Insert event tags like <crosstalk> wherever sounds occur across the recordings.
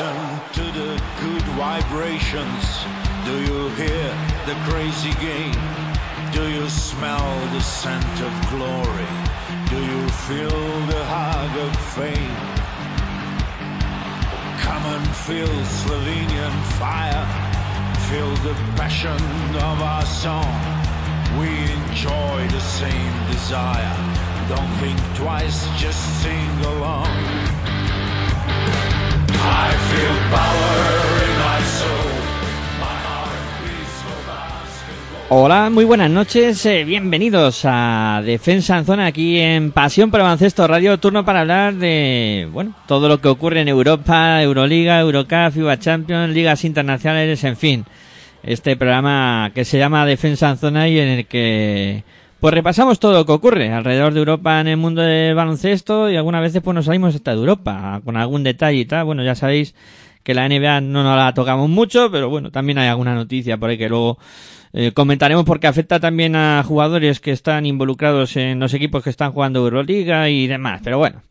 Listen to the good vibrations. Do you hear the crazy game? Do you smell the scent of glory? Do you feel the hug of fame? Come and feel Slovenian fire. Feel the passion of our song. We enjoy the same desire. Don't think twice, just sing along. Hola, muy buenas noches, eh, bienvenidos a Defensa en Zona aquí en Pasión por Baloncesto Radio, turno para hablar de, bueno, todo lo que ocurre en Europa, Euroliga, Eurocup, FIBA Champions, ligas internacionales, en fin. Este programa que se llama Defensa en Zona y en el que pues repasamos todo lo que ocurre alrededor de Europa en el mundo del baloncesto y algunas veces pues nos salimos hasta de Europa con algún detalle y tal. Bueno, ya sabéis que la NBA no nos la tocamos mucho, pero bueno, también hay alguna noticia por ahí que luego eh, comentaremos porque afecta también a jugadores que están involucrados en los equipos que están jugando Euroliga y demás. Pero bueno,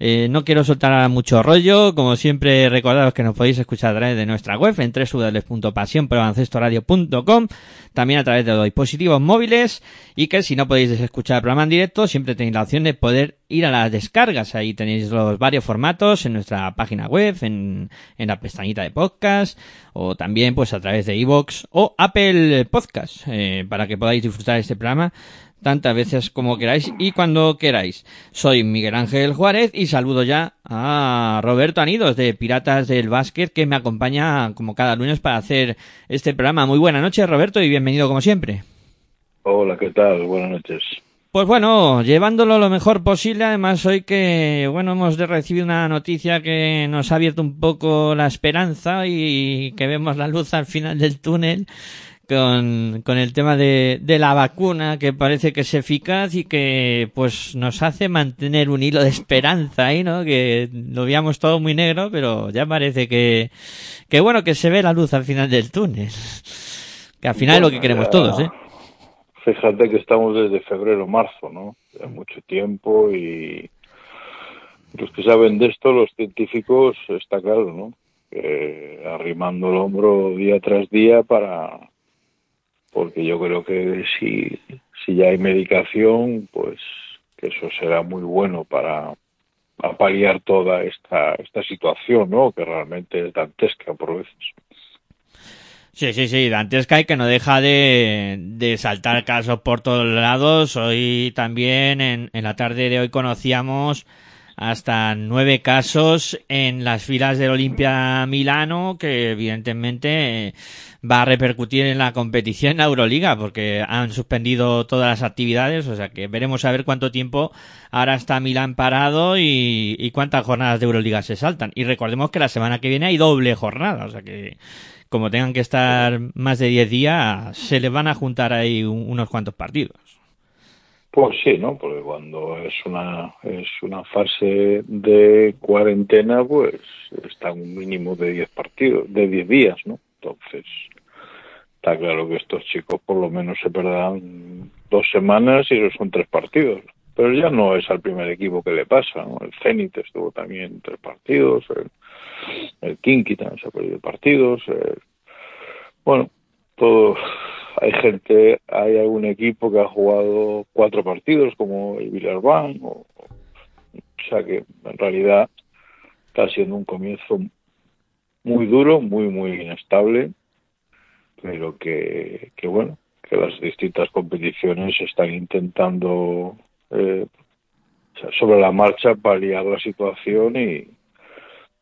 eh, no quiero soltar mucho rollo. Como siempre, recordaros que nos podéis escuchar a través de nuestra web en www.pasionprobaloncestoradio.com también a través de los dispositivos móviles y que si no podéis escuchar el programa en directo, siempre tenéis la opción de poder ir a las descargas. Ahí tenéis los varios formatos en nuestra página web, en, en la pestañita de podcast o también pues a través de iVoox o Apple Podcast eh, para que podáis disfrutar este programa tantas veces como queráis y cuando queráis. Soy Miguel Ángel Juárez y saludo ya a Roberto Anidos de Piratas del Básquet que me acompaña como cada lunes para hacer este programa. Muy buenas noches Roberto y bienvenido como siempre. Hola, ¿qué tal? Buenas noches. Pues bueno, llevándolo lo mejor posible, además hoy que, bueno, hemos de recibir una noticia que nos ha abierto un poco la esperanza y que vemos la luz al final del túnel con, con el tema de, de la vacuna que parece que es eficaz y que pues nos hace mantener un hilo de esperanza ahí, ¿no? Que lo veíamos todo muy negro, pero ya parece que, que bueno, que se ve la luz al final del túnel. Que al final es lo que queremos todos, ¿eh? Fíjate que estamos desde febrero, marzo, ¿no? Ya mucho tiempo y los que saben de esto, los científicos, está claro, ¿no? Que arrimando el hombro día tras día para porque yo creo que si si ya hay medicación, pues que eso será muy bueno para para paliar toda esta esta situación, ¿no? Que realmente es dantesca por veces. Sí, sí, sí, dantesca y que no deja de, de saltar casos por todos lados. Hoy también, en, en la tarde de hoy, conocíamos hasta nueve casos en las filas del Olimpia Milano, que evidentemente eh, va a repercutir en la competición la Euroliga, porque han suspendido todas las actividades, o sea que veremos a ver cuánto tiempo ahora está Milán parado y, y cuántas jornadas de Euroliga se saltan. Y recordemos que la semana que viene hay doble jornada, o sea que como tengan que estar más de 10 días, se les van a juntar ahí un- unos cuantos partidos. Pues sí, ¿no? Porque cuando es una es una fase de cuarentena, pues está un mínimo de 10 partidos, de 10 días, ¿no? Entonces, está claro que estos chicos por lo menos se perderán dos semanas y esos son tres partidos. Pero ya no es al primer equipo que le pasa, ¿no? El Zenit estuvo también tres partidos, el, el Kinky también se ha perdido partidos, el- bueno, todo, hay gente, hay algún equipo que ha jugado cuatro partidos como el Villarban, o, o sea que en realidad está siendo un comienzo muy duro, muy, muy inestable, pero que, que bueno, que las distintas competiciones están intentando eh, sobre la marcha paliar la situación y,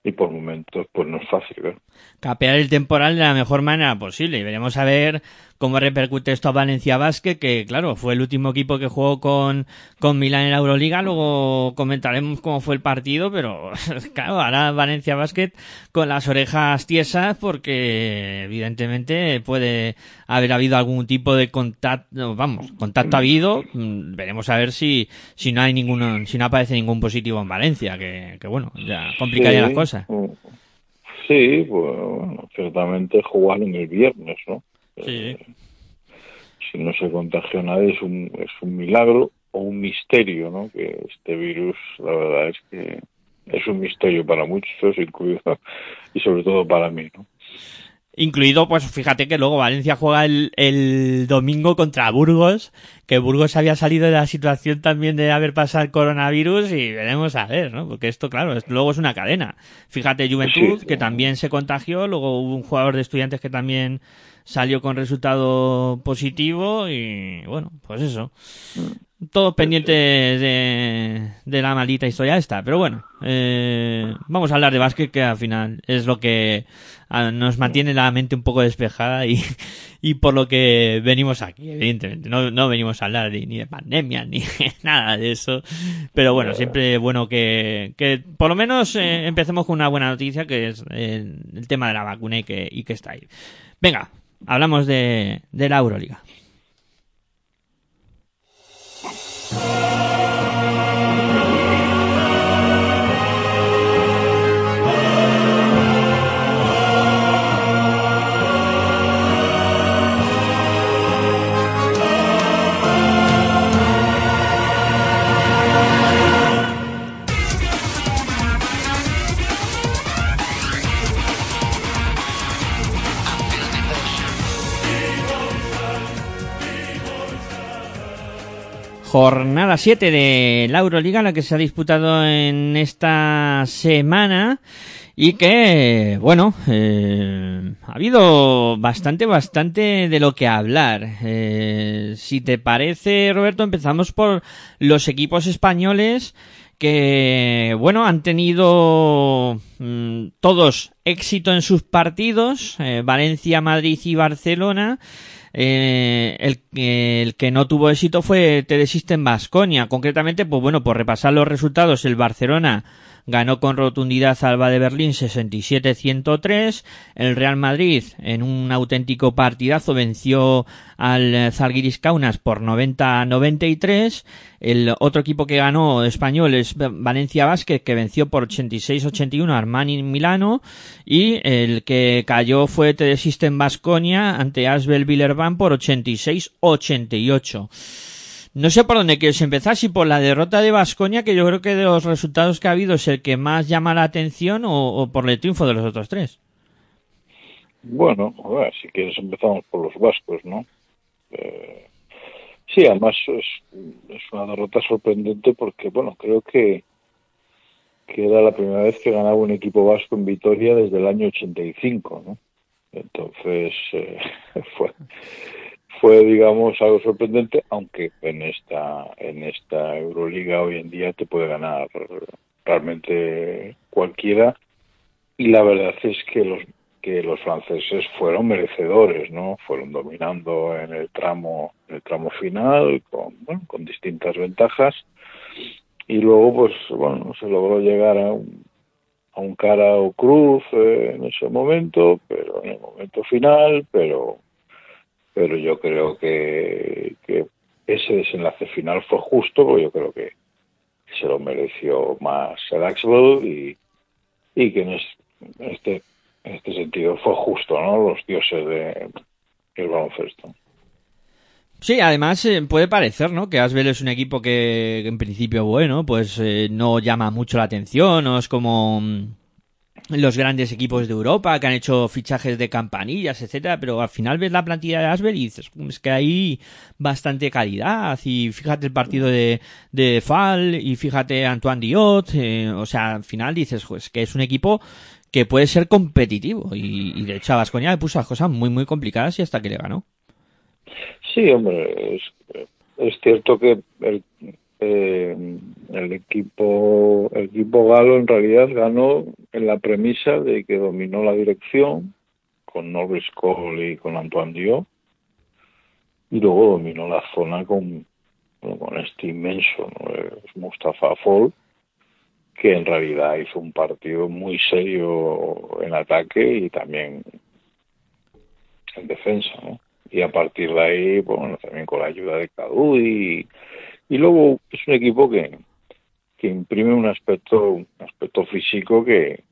y por momentos pues no es fácil. ¿verdad? Capear el temporal de la mejor manera posible y veremos a ver cómo repercute esto a Valencia Basket, que claro, fue el último equipo que jugó con, con Milán en la Euroliga, luego comentaremos cómo fue el partido, pero <laughs> claro, ahora Valencia Basket con las orejas tiesas porque evidentemente puede haber habido algún tipo de contacto, vamos, contacto ha habido, mm, veremos a ver si, si no hay ninguno, si no aparece ningún positivo en Valencia, que, que bueno, ya complicaría Sí, las cosas. mm, Sí, pues bueno, ciertamente jugaron el viernes, ¿no? Sí. si no se contagió nadie es un, es un milagro o un misterio, ¿no? Que este virus, la verdad es que es un misterio para muchos, <laughs> incluido y sobre todo para mí, ¿no? Incluido, pues fíjate que luego Valencia juega el, el domingo contra Burgos, que Burgos había salido de la situación también de haber pasado el coronavirus y veremos a ver, ¿no? Porque esto, claro, es- luego es una cadena. Fíjate Juventud, Sí. que también se contagió, luego hubo un jugador de estudiantes que también salió con resultado positivo y bueno, pues eso. Todos pendientes de, de la maldita historia esta, pero bueno, eh, vamos a hablar de básquet que al final es lo que ah, nos mantiene la mente un poco despejada y, y por lo que venimos aquí, evidentemente. No, no venimos a hablar de- ni de pandemia ni <laughs> nada de eso, pero bueno, siempre bueno que, que por lo menos eh, empecemos con una buena noticia que es el, el tema de la vacuna y que, y que está ahí. Venga, hablamos de, de la Euroliga. Oh. Jornada 7 de la Euroliga, la que se ha disputado en esta semana y que, bueno, eh, ha habido bastante, bastante de lo que hablar. Eh, si te parece, Roberto, empezamos por los equipos españoles que, bueno, han tenido mm, todos éxito en sus partidos, eh, Valencia, Madrid y Barcelona. Eh, el, el que no tuvo éxito fue TD System Basconia. Concretamente, pues bueno, por repasar los resultados, el Barcelona ganó con rotundidad al Alba de Berlín 67-103. El Real Madrid, en un auténtico partidazo, venció al Zalgiris Kaunas por 90-93. El otro equipo que ganó español es Valencia Basket, que venció por 86-81 a Armani Milano. Y el que cayó fue TD System Basconia ante Asbel Villerban por 86-88. No sé por dónde quieres empezar, si por la derrota de Vasconia, que yo creo que de los resultados que ha habido es el que más llama la atención, o, por el triunfo de los otros tres. Bueno, si quieres empezamos por los vascos, ¿no? Eh, sí, además es, es una derrota sorprendente porque, bueno, creo que, que era la primera vez que ganaba un equipo vasco en Vitoria desde el año 85, ¿no? Entonces eh, <laughs> fue fue digamos algo sorprendente, aunque en esta en esta Euroliga hoy en día te puede ganar realmente cualquiera y la verdad es que los que los franceses fueron merecedores, ¿no? Fueron dominando en el tramo, en el tramo final con, distintas ventajas y luego, pues, bueno, se logró llegar a un, a un cara o cruz eh, en ese momento, pero en el momento final, pero, pero yo creo que, ese desenlace final fue justo, yo creo que se lo mereció más el Axwell y, que en este en este sentido fue justo, ¿no? Los dioses de el baloncesto. Sí, además eh, puede parecer, ¿no? Que Asbel es un equipo que, en principio, bueno, pues eh, no llama mucho la atención, no es como los grandes equipos de Europa que han hecho fichajes de campanillas, etcétera, pero al final ves la plantilla de Asbel y dices, es que hay bastante calidad y fíjate el partido de, de Fal y fíjate Antoine Diot, eh, o sea, al final dices, pues que es un equipo que puede ser competitivo y, de hecho a Vasconia le puso las cosas muy muy complicadas y hasta que le ganó. Sí, hombre, es, es cierto que el, eh, el equipo el equipo galo en realidad ganó en la premisa de que dominó la dirección con Norris Cole y con Antoine Dio y luego dominó la zona con, con este inmenso ¿no? Mustafa Fall que en realidad hizo un partido muy serio en ataque y también en defensa y a partir de ahí bueno también con la ayuda de Cadu y y luego es un equipo que, que imprime un aspecto, un aspecto físico que,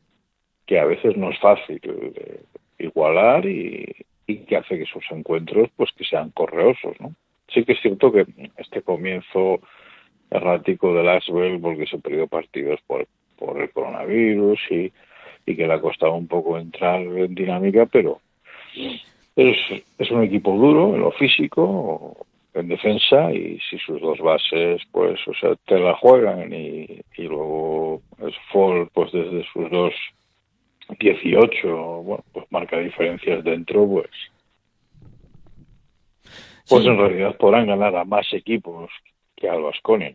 que a veces no es fácil de igualar y, y que hace que sus encuentros pues que sean correosos, ¿no? Sí que es cierto que este comienzo errático del Asbel, porque se perdió partidos por, por el coronavirus y, y que le ha costado un poco entrar en dinámica, pero es, es un equipo duro en lo físico, en defensa y si sus dos bases pues o sea te la juegan y, y luego es Fall pues desde sus dos 18 bueno pues marca diferencias dentro pues pues sí. en realidad podrán ganar a más equipos que al Vasconia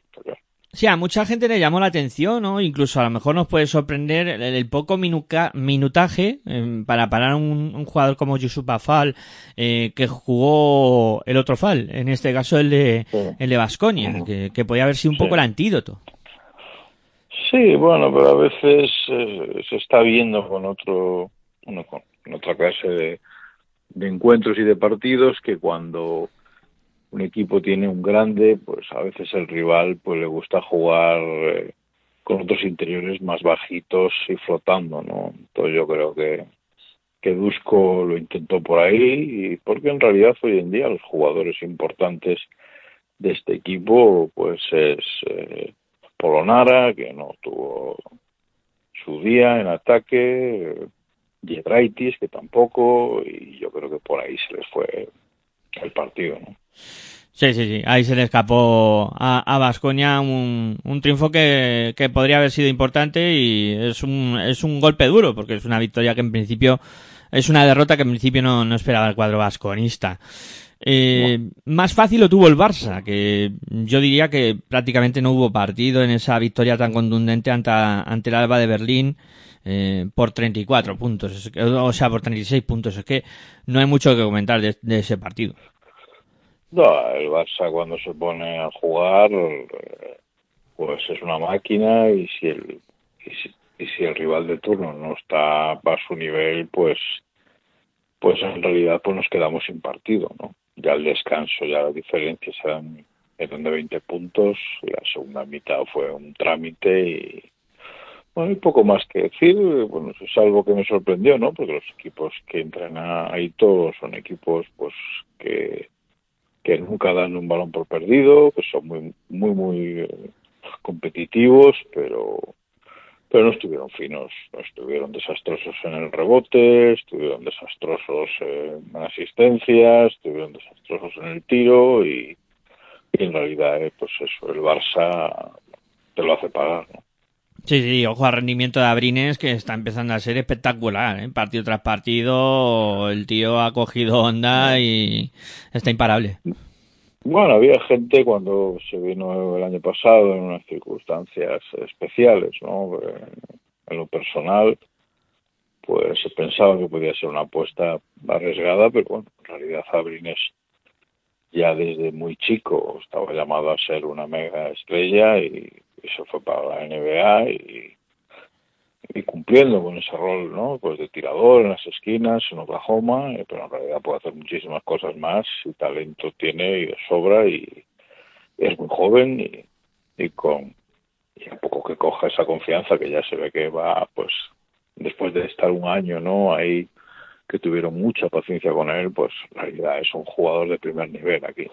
Sí, a mucha gente le llamó la atención, ¿no? Incluso a lo mejor nos puede sorprender el, el poco minuca, minutaje eh, para parar un, un, jugador como Yusuf Bafal, eh, que jugó el otro Fal, en este caso el de sí. el de Basconia, que, que, podía haber sido un sí. poco el antídoto. Sí, bueno, pero a veces eh, se está viendo con otro, bueno, con otra clase de, de encuentros y de partidos que cuando un equipo tiene un grande, pues a veces el rival pues le gusta jugar eh, con otros interiores más bajitos y flotando, ¿no? Entonces yo creo que que Dusko lo intentó por ahí y porque en realidad hoy en día los jugadores importantes de este equipo pues es eh, Polonara que no tuvo su día en ataque Jedraitis que tampoco y yo creo que por ahí se les fue el partido, ¿no? Sí, sí, sí. Ahí se le escapó a Vascoña un, un, triunfo que, que, podría haber sido importante y es un, es un golpe duro porque es una victoria que en principio es una derrota que en principio no, no esperaba el cuadro vasconista. Eh. Más fácil lo tuvo el Barça, que yo diría que prácticamente no hubo partido en esa victoria tan contundente ante, ante el Alba de Berlín eh, por 34 puntos, o sea, por 36 puntos. Es que no hay mucho que comentar de, de ese partido. No, el Barça cuando se pone a jugar, pues es una máquina y si el y si, y si el rival de turno no está a su nivel, pues pues en realidad pues nos quedamos sin partido, ¿no? Ya el descanso, ya las diferencias eran, de 20 puntos, la segunda mitad fue un trámite y bueno, hay poco más que decir, bueno, es algo que me sorprendió, ¿no? Porque los equipos que entran ahí todos son equipos pues que que nunca dan un balón por perdido, que son muy, muy, muy eh, competitivos, pero, pero no estuvieron finos, no estuvieron desastrosos en el rebote, estuvieron desastrosos en asistencias, estuvieron desastrosos en el tiro y, en realidad, eh, pues eso, el Barça te lo hace pagar. Sí, sí, ojo al rendimiento de Abrines que está empezando a ser espectacular, ¿eh? partido tras partido, el tío ha cogido onda y está imparable. Bueno, había gente cuando se vino el año pasado en unas circunstancias especiales, ¿no? En lo personal, pues se pensaba que podía ser una apuesta arriesgada, pero bueno, en realidad Abrines ya desde muy chico estaba llamado a ser una mega estrella y eso fue para la NBA y, y cumpliendo con ese rol, ¿no? Pues de tirador en las esquinas, en Oklahoma, eh, pero en realidad puede hacer muchísimas cosas más y talento tiene y sobra y, es muy joven y, y con y poco que coja esa confianza que ya se ve que va, pues después de estar un año, ¿no? Ahí que tuvieron mucha paciencia con él, pues en realidad es un jugador de primer nivel aquí.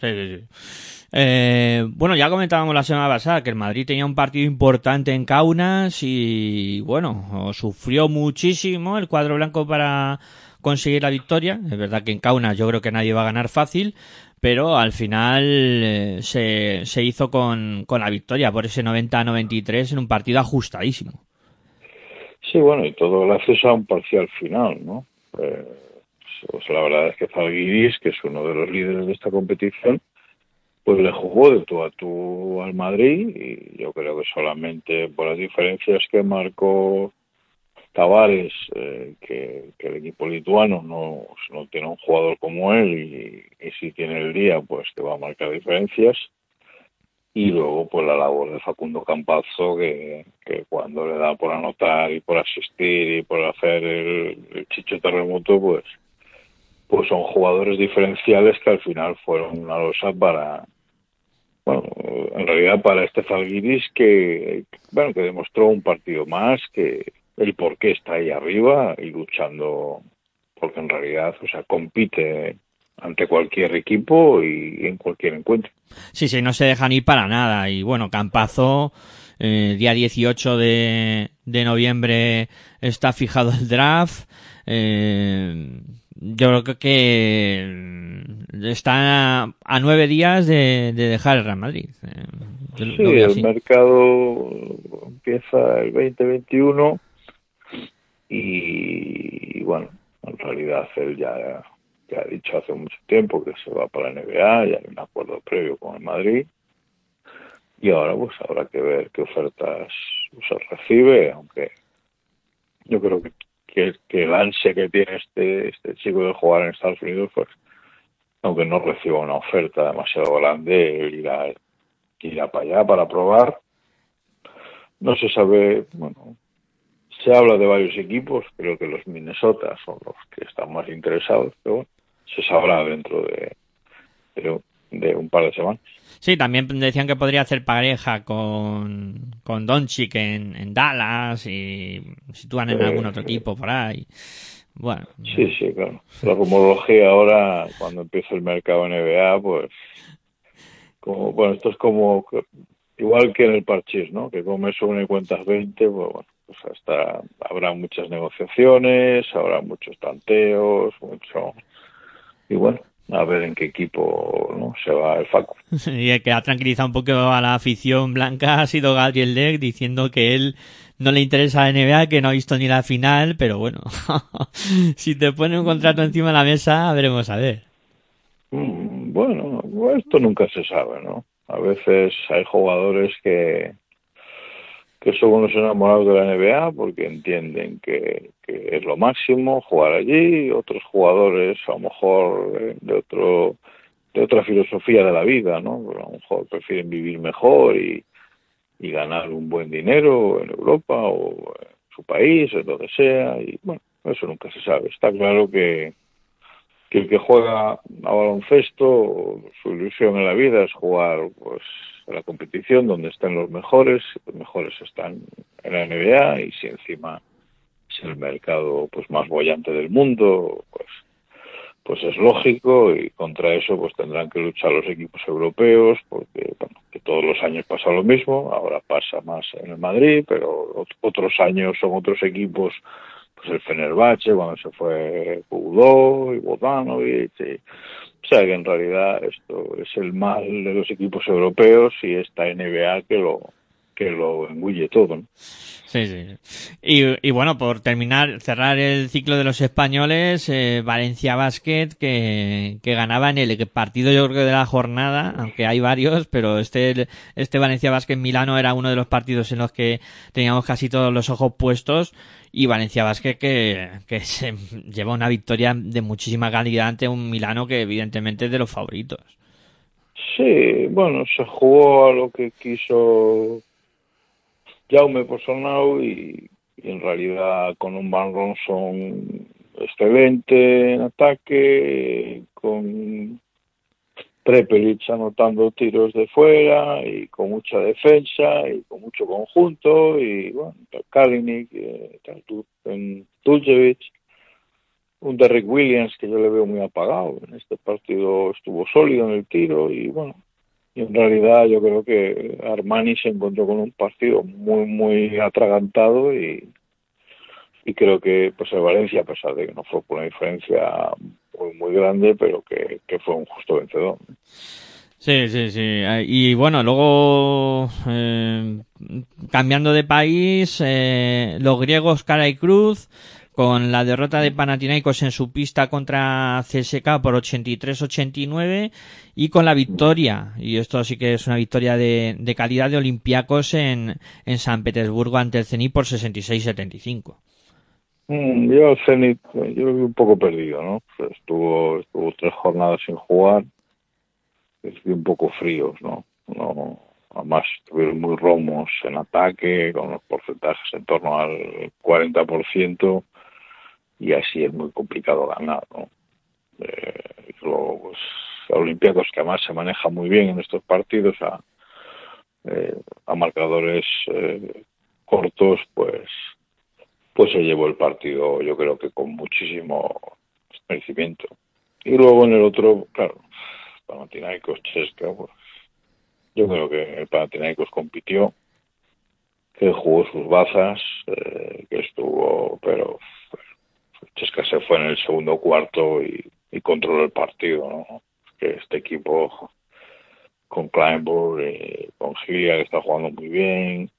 Sí, sí, sí. Eh, bueno, ya comentábamos la semana pasada que el Madrid tenía un partido importante en Kaunas y, bueno, sufrió muchísimo el cuadro blanco para conseguir la victoria. Es verdad que en Kaunas yo creo que nadie va a ganar fácil, pero al final eh, se, se hizo con, con la victoria por ese 90-93 en un partido ajustadísimo. Sí, bueno, y todo gracias a un parcial final, ¿no? Eh, pues la verdad es que Zalgiris, que es uno de los líderes de esta competición, pues le jugó de tú a tú al Madrid y yo creo que solamente por las diferencias que marcó Tavares, eh, que, el equipo lituano no, no tiene un jugador como él y, si tiene el día, pues te va a marcar diferencias. Y luego, pues la labor de Facundo Campazzo, que, que cuando le da por anotar y por asistir y por hacer el, el chicho terremoto, pues, pues son jugadores diferenciales que al final fueron una losa para, bueno, en realidad para este Falguiris que, bueno, que demostró un partido más, que, el por qué está ahí arriba y luchando, porque en realidad, o sea, compite ante cualquier equipo y en cualquier encuentro. Sí, sí, no se dejan ir para nada. Y bueno, Campazo, eh, día 18 de, de noviembre está fijado el draft. Eh, yo creo que está a, nueve días de, de, dejar el Real Madrid. Eh, sí, el mercado empieza el 2021 y, bueno, en realidad él ya, ya, ha dicho hace mucho tiempo que se va para la NBA, ya hay un acuerdo previo con el Madrid y ahora pues habrá que ver qué ofertas se recibe, aunque yo creo que, que, que el ansia que tiene este, este chico de jugar en Estados Unidos, pues aunque no reciba una oferta demasiado grande, irá, irá para allá para probar. No se sabe, bueno, se habla de varios equipos, creo que los Minnesota son los que están más interesados, pero bueno, se sabrá dentro de, de, de un par de semanas. Sí, también decían que podría hacer pareja con, con Doncic en, en Dallas y sitúan en eh, algún otro equipo por ahí. Bueno. Sí, sí, claro. La rumorología ahora, cuando empieza el mercado NBA, pues, como, bueno, esto es como, igual que en el parchís, ¿no? Que como eso una y cuentas 20, pues bueno, pues hasta habrá muchas negociaciones, habrá muchos tanteos, mucho y bueno, a ver en qué equipo ¿no? se va el Facu. <laughs> Y el que ha tranquilizado un poco a la afición blanca ha sido Gabriel Deck diciendo que él no le interesa la NBA, que no ha visto ni la final, pero bueno, <laughs> si te pone un contrato encima de la mesa, veremos a ver. Mm, bueno, esto nunca se sabe, ¿no? A veces hay jugadores que, que son unos enamorados de la NBA porque entienden que, que, es lo máximo jugar allí, otros jugadores a lo mejor de otro de otra filosofía de la vida, ¿no? A lo mejor prefieren vivir mejor y, y ganar un buen dinero en Europa o en su país, en donde sea, y bueno, eso nunca se sabe. Está claro que, que el que juega a baloncesto, su ilusión en la vida es jugar pues a la competición donde estén los mejores, los mejores están en la NBA y si encima es el mercado pues más bollante del mundo, pues pues es lógico y contra eso pues tendrán que luchar los equipos europeos porque bueno, que todos los años pasa lo mismo, ahora pasa más en el Madrid, pero otros años son otros equipos pues el Fenerbahce cuando se fue Pudó y Bogdanovic y, o sea que en realidad esto es el mal de los equipos europeos y esta NBA que lo que lo engulle todo ¿no? Sí, sí. Y, y, bueno, por terminar, cerrar el ciclo de los españoles, eh, Valencia Basket, que, que ganaba en el partido yo creo de la jornada, aunque hay varios, pero este, este Valencia Basket Milano era uno de los partidos en los que teníamos casi todos los ojos puestos y Valencia Basket que, que se lleva una victoria de muchísima calidad ante un Milano que evidentemente es de los favoritos. Sí, bueno, se jugó a lo que quiso Jaume Posonau y, y en realidad con un Van Ronson excelente en ataque, con Prepelic anotando tiros de fuera y con mucha defensa y con mucho conjunto y bueno, Kalinic, eh, un Derrick Williams que yo le veo muy apagado. En este partido estuvo sólido en el tiro y bueno, y en realidad yo creo que Armani se encontró con un partido muy, muy atragantado y, y creo que pues el Valencia, a pesar de que no fue por una diferencia muy, muy grande, pero que, que fue un justo vencedor. Sí, sí, sí. Y bueno, luego eh, cambiando de país, eh, los griegos cara y cruz con la derrota de Panathinaikos en su pista contra CSK por 83-89 y con la victoria, y esto sí que es una victoria de, de calidad de Olympiacos en, en San Petersburgo ante el Zenit por 66-75. Mm, yo el Zenit, yo lo vi un poco perdido, ¿no? Estuvo, estuvo tres jornadas sin jugar, estuvo un poco fríos, ¿no? No, además estuvieron muy romos en ataque, con los porcentajes en torno al 40%, y así es muy complicado ganar, ¿no? Eh, luego, pues, Olympiacos que además se maneja muy bien en estos partidos a, eh, a marcadores eh, cortos, pues pues se llevó el partido yo creo que con muchísimo merecimiento. Y luego en el otro, claro, Panathinaikos, Chesca, pues yo creo que el Panathinaikos compitió, que jugó sus bazas, eh, que estuvo, pero Chesca se fue en el segundo cuarto y, controló el partido. Que este equipo con Kleinburg, eh, con Gilia que está jugando muy bien,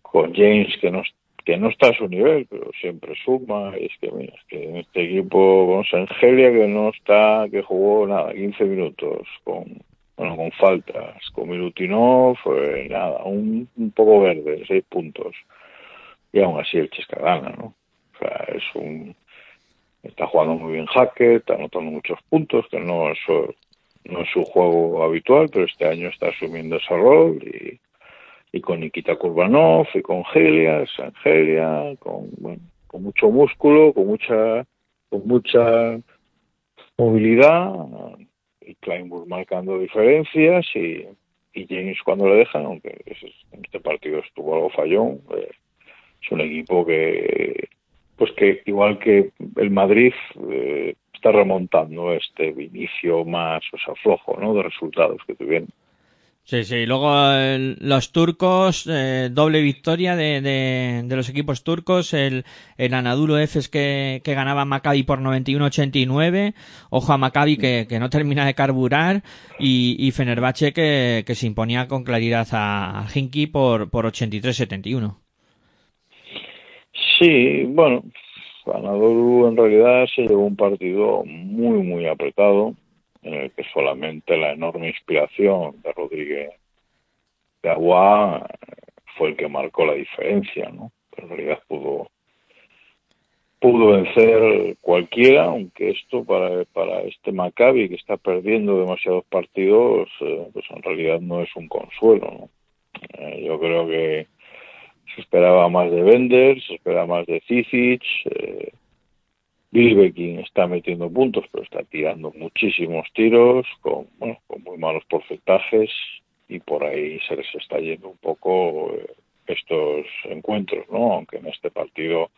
con James que no que no está a su nivel, pero siempre suma. Es que, mira, es que en este equipo, vamos Angelia, que no está, que jugó nada, 15 minutos, con, bueno, con faltas, con Milutinov, fue nada, un, un poco verde, 6 puntos. Y aún así el Chesca gana, ¿no? O sea, es un. Está jugando muy bien Hacker, está anotando muchos puntos, que no es, no es su juego habitual, pero este año está asumiendo ese rol y y con Nikita Kurbanov y con Gelia, Sangelia, con, bueno, con mucho músculo, con mucha, con mucha movilidad y Kleinburg marcando diferencias y, y James cuando le dejan, aunque en este partido estuvo algo fallón, eh, es un equipo que pues que igual que el Madrid eh, está remontando este inicio más o sea, flojo ¿no? de resultados que tuvieron. Sí, sí. Luego los turcos, eh, doble victoria de, de, los equipos turcos. El, el Anadolu Efes que, que ganaba Maccabi por 91-89. Ojo a Maccabi que, que, no termina de carburar. Y, y Fenerbahce que, que se imponía con claridad a, a Hinky por, por 83-71. Sí, bueno, Anadolu en realidad se llevó un partido muy, muy apretado el que solamente la enorme inspiración de Rodríguez de Agua fue el que marcó la diferencia, ¿no? Pero en realidad pudo pudo vencer cualquiera, aunque esto para, para este Maccabi que está perdiendo demasiados partidos, eh, pues en realidad no es un consuelo, ¿no? Eh, yo creo que se esperaba más de Bender, se esperaba más de Cific, eh, Bilbekin está metiendo puntos, pero está tirando muchísimos tiros con, bueno, con muy malos porcentajes y por ahí se les está yendo un poco eh, estos encuentros, ¿no? Aunque en este partido,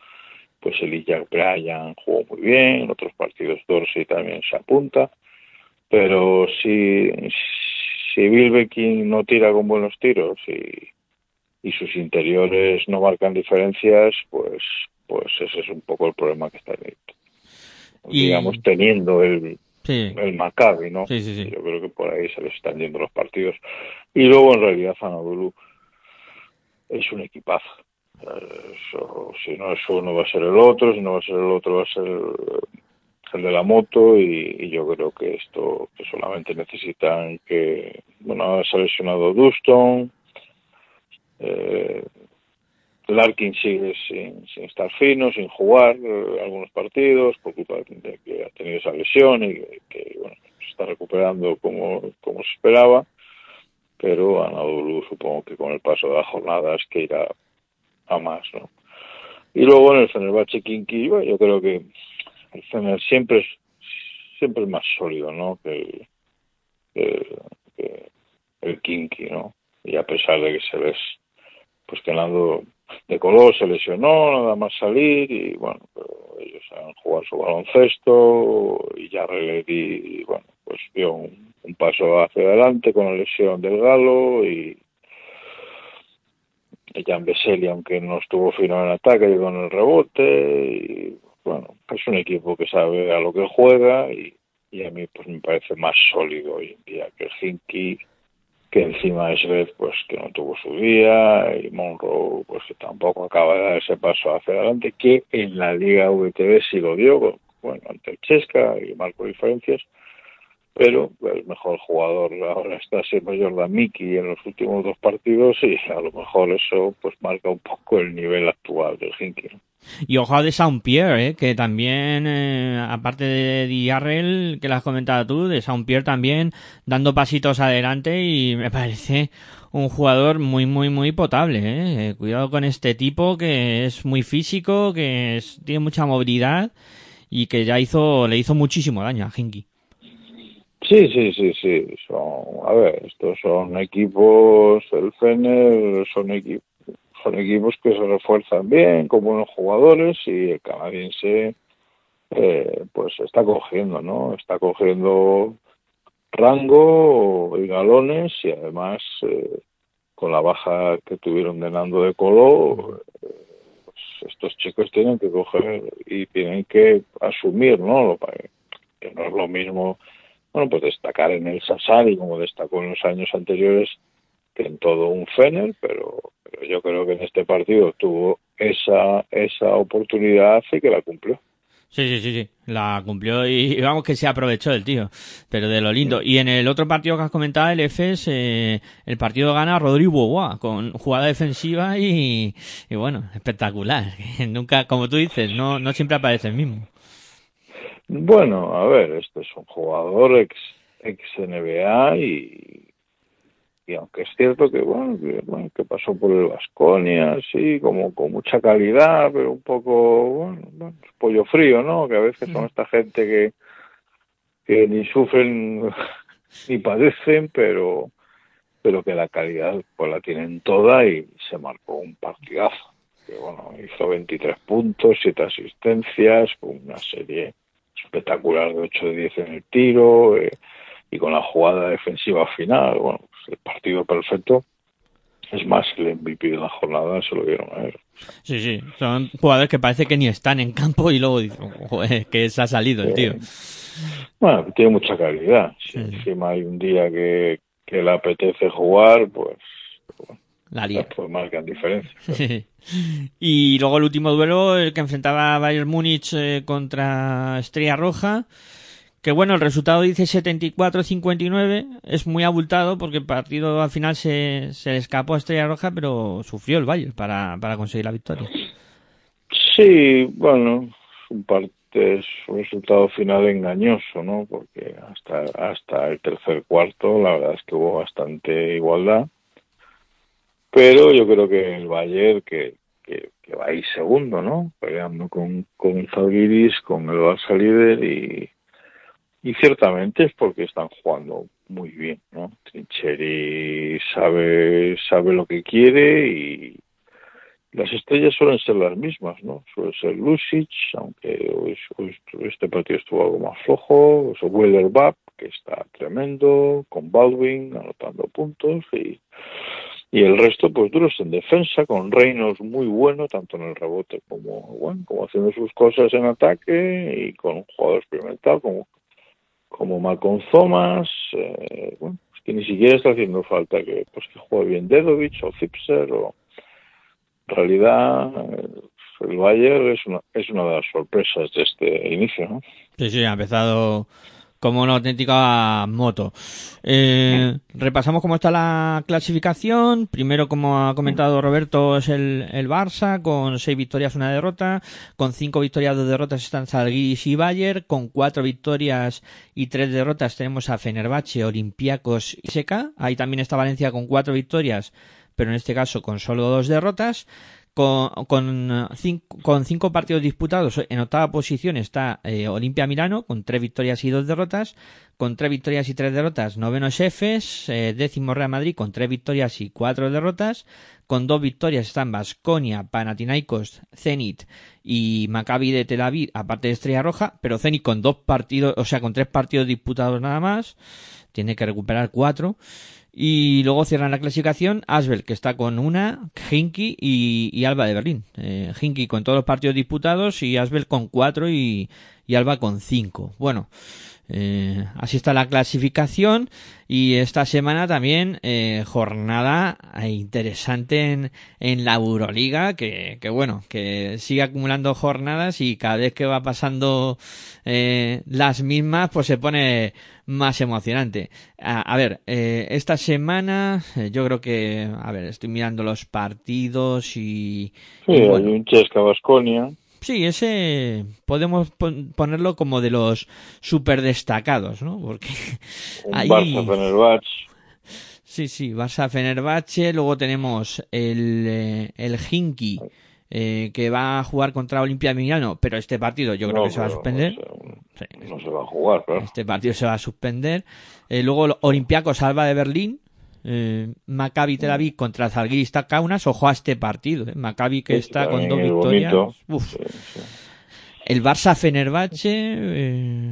pues el Jack Bryan jugó muy bien, en otros partidos Dorsey también se apunta, pero si, si Bilbekin no tira con buenos tiros y, y sus interiores no marcan diferencias, pues pues ese es un poco el problema que está teniendo y... digamos, teniendo el, sí. el Maccabi, ¿no? Sí, sí, sí. Yo creo que por ahí se les están yendo los partidos. Y luego, en realidad, Fanadulu es un equipazo. Eso, si no es uno va a ser el otro, si no va a ser el otro va a ser el, el de la moto y, y, yo creo que esto que solamente necesitan que, bueno, se ha lesionado Duston, eh, Larkin sigue sin, sin, estar fino, sin jugar eh, algunos partidos por culpa de que ha tenido esa lesión y que, bueno, se está recuperando como, como se esperaba. Pero Anadolu supongo que con el paso de las jornadas que irá a más, ¿no? Y luego en el Fenerbahce Kinky, bueno, yo creo que el Fener siempre es, siempre es más sólido, ¿no? Que el, que, el Kinky, ¿no? Y a pesar de que se ves pues ganando de color se lesionó nada más salir y bueno, ellos han jugado su baloncesto y ya y bueno, pues dio un, paso hacia adelante con la lesión del Galo y Jan Veseli, aunque no estuvo fino en ataque, llegó en el rebote y bueno, es un equipo que sabe a lo que juega y, y a mí pues me parece más sólido hoy en día que el Hinky que encima es Red pues que no tuvo su día y Monroe pues que tampoco acaba de dar ese paso hacia adelante que en la Liga VTV sí lo dio bueno ante el Chesca y marcó diferencias pero el mejor jugador ahora está siendo Jordan Mickey en los últimos dos partidos y a lo mejor eso pues marca un poco el nivel actual del Hinky y ojo de Saint-Pierre, ¿eh? que también, eh, aparte de Diarrel, que lo has comentado tú, de Saint-Pierre también dando pasitos adelante y me parece un jugador muy, muy, muy potable. ¿eh? ¿eh? Cuidado con este tipo que es muy físico, que tiene mucha movilidad y que ya hizo, le hizo muchísimo daño a Hinky. Sí, sí, sí, sí. Son, a ver, estos son equipos, el Fener son equipos son equipos que se refuerzan bien, con buenos jugadores y el canadiense eh, pues está cogiendo, ¿no? Está cogiendo rango y galones y además eh, con la baja que tuvieron de Nando de Colo, eh, pues estos chicos tienen que coger y tienen que asumir, ¿no? Que no es lo mismo, bueno, pues destacar en el Sassari como destacó en los años anteriores que en todo un Fener, pero, yo creo que en este partido tuvo esa, esa oportunidad y que la cumplió. Sí, sí, sí, sí, la cumplió y vamos que se aprovechó el tío, pero de lo lindo. Y en el otro partido que has comentado, el EFES, eh, el partido gana Rodrigo Boa con jugada defensiva y, y bueno, espectacular. <laughs> Nunca, como tú dices, no, no siempre aparece el mismo. Bueno, a ver, este es un jugador ex, ex NBA y y aunque es cierto que bueno que, pasó por el Vasconia sí como con mucha calidad pero un poco bueno, pollo frío no que a veces son esta gente que que ni sufren <laughs> ni padecen pero pero que la calidad pues la tienen toda y se marcó un partidazo. Que bueno hizo 23 puntos 7 asistencias una serie espectacular de 8 de 10 en el tiro eh, y con la jugada defensiva final bueno el partido perfecto. Es más, el MVP de la jornada se lo vieron a ver. Sí, sí, son jugadores que parece que ni están en campo y luego dicen, que se ha salido el tío. Bueno, tiene mucha calidad. Si encima hay un día que, que le apetece jugar, pues, la lía. Pues marcan diferencia. <laughs> y luego el último duelo, el que enfrentaba a Bayern Múnich eh, contra Estrella Roja que bueno, el resultado dice 74-59, es muy abultado porque el partido al final se, se le escapó a Estrella Roja, pero sufrió el Bayern para, para conseguir la victoria. Sí, bueno, un es un resultado final engañoso, ¿no? Porque hasta hasta el tercer cuarto la verdad es que hubo bastante igualdad, pero yo creo que el Bayern que, que, va ahí segundo, ¿no? Peleando con, con Zalgiris, con el Barça líder y y ciertamente es porque están jugando muy bien, ¿no? Trincheri sabe, sabe lo que quiere y las estrellas suelen ser las mismas, ¿no? Suele ser Lucic, aunque hoy, este partido estuvo algo más flojo, o Weller que está tremendo, con Baldwin anotando puntos y, y el resto pues duros en defensa, con Reynolds muy bueno, tanto en el rebote como, bueno, como haciendo sus cosas en ataque y con un jugador experimental como como Malcolm Thomas, eh, bueno, que ni siquiera está haciendo falta que pues que juegue bien Dedovic o Zipser o en realidad eh, el Bayern es una, es una de las sorpresas de este inicio, ¿no? Sí, sí, ha empezado como una auténtica moto. Eh, repasamos cómo está la clasificación. Primero, como ha comentado Roberto, es el, el Barça, con seis victorias, una derrota. Con cinco victorias, dos derrotas están Zalgiris y Bayer. Con cuatro victorias y tres derrotas tenemos a Fenerbahce, Olympiacos y Seca. Ahí también está Valencia con cuatro victorias, pero en este caso con solo dos derrotas. Con, con, cinco, con cinco partidos disputados, en octava posición está eh, Olimpia Milano, con tres victorias y dos derrotas. Con tres victorias y tres derrotas, noveno Efes, eh, décimo Real Madrid, con tres victorias y cuatro derrotas. Con dos victorias están Basconia, Panathinaikos, Zenit y Maccabi de Tel Aviv, aparte de Estrella Roja, pero Zenit con dos partidos, o sea, con tres partidos disputados nada más, tiene que recuperar cuatro. Y luego cierran la clasificación Asbel, que está con una, Hinky y, Alba de Berlín. Eh, Hinky con todos los partidos disputados y Asbel con cuatro y, y Alba con cinco. Bueno, eh, así está la clasificación y esta semana también eh, jornada interesante en, en la Euroliga que, que, bueno que sigue acumulando jornadas y cada vez que va pasando eh, las mismas pues se pone más emocionante. A, ver eh, esta semana eh, yo creo que a ver estoy mirando los partidos y, sí, hay un Chesca Basconia Sí, ese podemos ponerlo como de los super destacados, ¿no? Porque ahí... Barça Fenerbahce. Sí, sí, Barça Fenerbahce, luego tenemos el, eh, el Hinky, eh, que va a jugar contra Olimpia Milano, pero este partido yo creo que se va a suspender. No se, va a jugar, claro. Este partido se va a suspender. Eh, luego Olimpiaco Salva de Berlín, eh, Maccabi Tel Aviv contra Zalgiris Kaunas, ojo a este partido, eh. Maccabi que está con dos victorias. El Barça Fenerbahce, eh...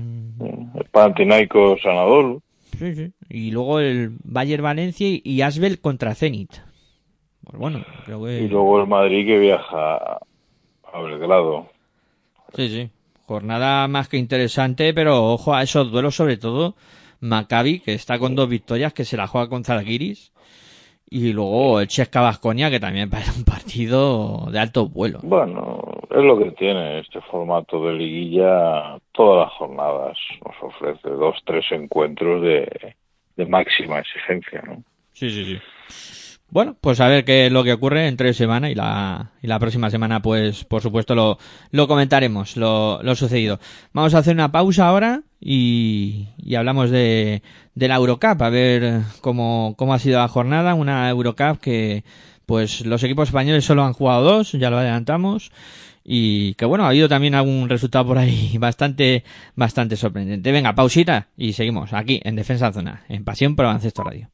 el Panathinaikos Sanadol. Sí, sí. Y luego el Bayer Valencia y Asbel contra Zenit. Pues bueno, creo que... Y luego el Madrid que viaja a Belgrado. Sí, sí. Jornada más que interesante, pero ojo a esos duelos sobre todo Maccabi, que está con dos victorias, que se la juega con Zalgiris. Y luego el Chesca Vasconia, que también parece un partido de alto vuelo. Bueno, es lo que tiene este formato de liguilla. Todas las jornadas nos ofrece dos, tres encuentros de, de máxima exigencia, ¿no? Sí, sí, sí. Bueno, pues a ver qué es lo que ocurre entre semana y la, y la próxima semana, pues por supuesto lo, lo comentaremos, lo, sucedido. Vamos a hacer una pausa ahora y, y hablamos de, de la Eurocup, a ver cómo, cómo ha sido la jornada, una Eurocup que pues los equipos españoles solo han jugado dos, ya lo adelantamos, y que bueno, ha habido también algún resultado por ahí <laughs> bastante, bastante sorprendente. Venga, pausita y seguimos aquí en Defensa Zona, en Pasión por Baloncesto Radio.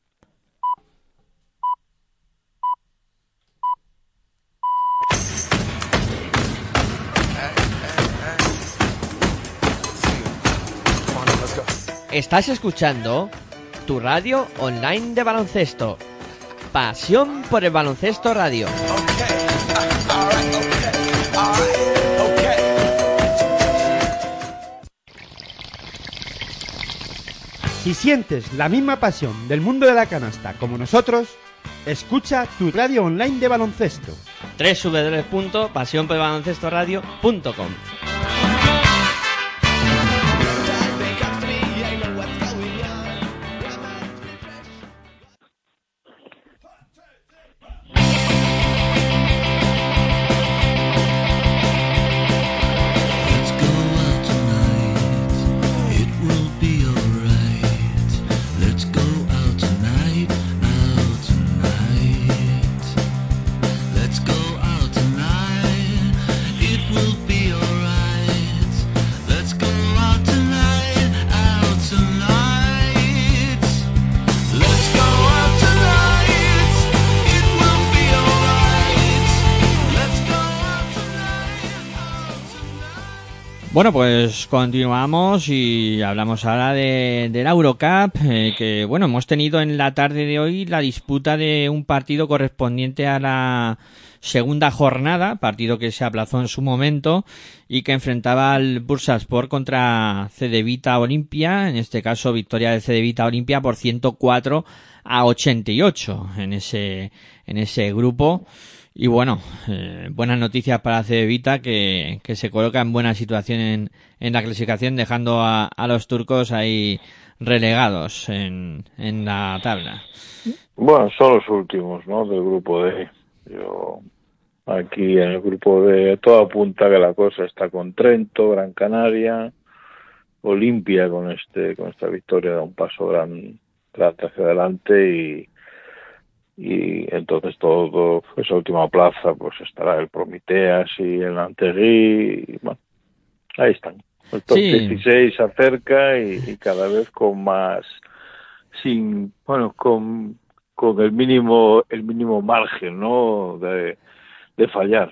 Estás escuchando tu radio online de baloncesto. Pasión por el baloncesto radio. Si sientes la misma pasión del mundo de la canasta como nosotros, escucha tu radio online de baloncesto. www.pasionporbaloncestoradio.com pues continuamos y hablamos ahora de, la Eurocup, eh, que bueno, hemos tenido en la tarde de hoy la disputa de un partido correspondiente a la segunda jornada, partido que se aplazó en su momento y que enfrentaba al Bursaspor contra Cedevita Olimpia, en este caso victoria de Cedevita Olimpia por 104 a 88 en ese, en ese grupo. Y bueno, eh, buenas noticias para Cedevita que, que se coloca en buena situación en, en la clasificación dejando a, a, los turcos ahí relegados en, en la tabla. Bueno, son los últimos, ¿no? Del grupo D. Yo aquí en el grupo D todo apunta que la cosa está con Trento, Gran Canaria, Olimpia con este con esta victoria da un paso gran, gran hacia adelante y y entonces todo esa última plaza pues estará el Promiteas y el Antegui y bueno ahí están. El top 16 se acerca y, cada vez con más sin bueno con, con el mínimo el mínimo margen no de, de fallar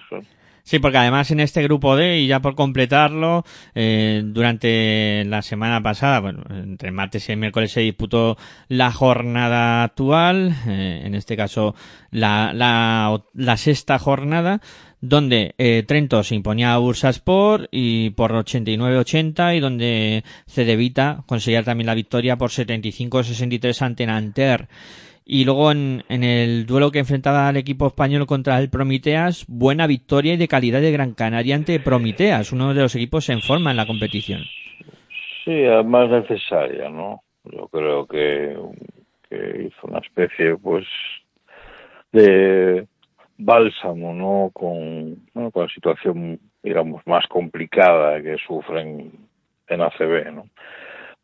Sí, porque además en este grupo D, y ya por completarlo, eh, durante la semana pasada, bueno, entre martes y miércoles se disputó la jornada actual, eh, en este caso la, la, la sexta jornada, donde eh, Trento se imponía a Bursaspor y por 89-80 y donde Cedevita conseguía también la victoria por 75-63 ante Nanterre. Y luego en, el duelo que enfrentaba al equipo español contra el Promiteas, buena victoria y de calidad de Gran Canaria ante Promiteas, uno de los equipos en forma en la competición. Sí, más necesaria, ¿no? Yo creo que, hizo una especie, pues, de bálsamo, ¿no? Con, con la situación, digamos, más complicada que sufren en ACB, ¿no?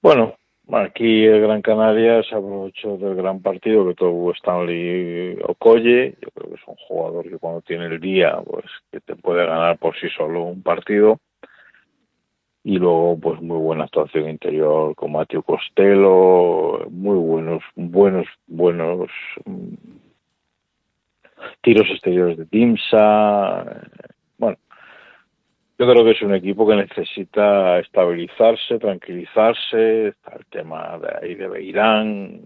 Bueno, Aquí el Gran Canaria se aprovechó del gran partido que tuvo Stanley Okoye. Yo creo que es un jugador que cuando tiene el día, pues que te puede ganar por sí solo un partido. Y luego, pues muy buena actuación interior con Mateo Costello, muy buenos, buenos, buenos mm, tiros exteriores de Dimsa. Yo creo que es un equipo que necesita estabilizarse, tranquilizarse. Está el tema de ahí de Beirán,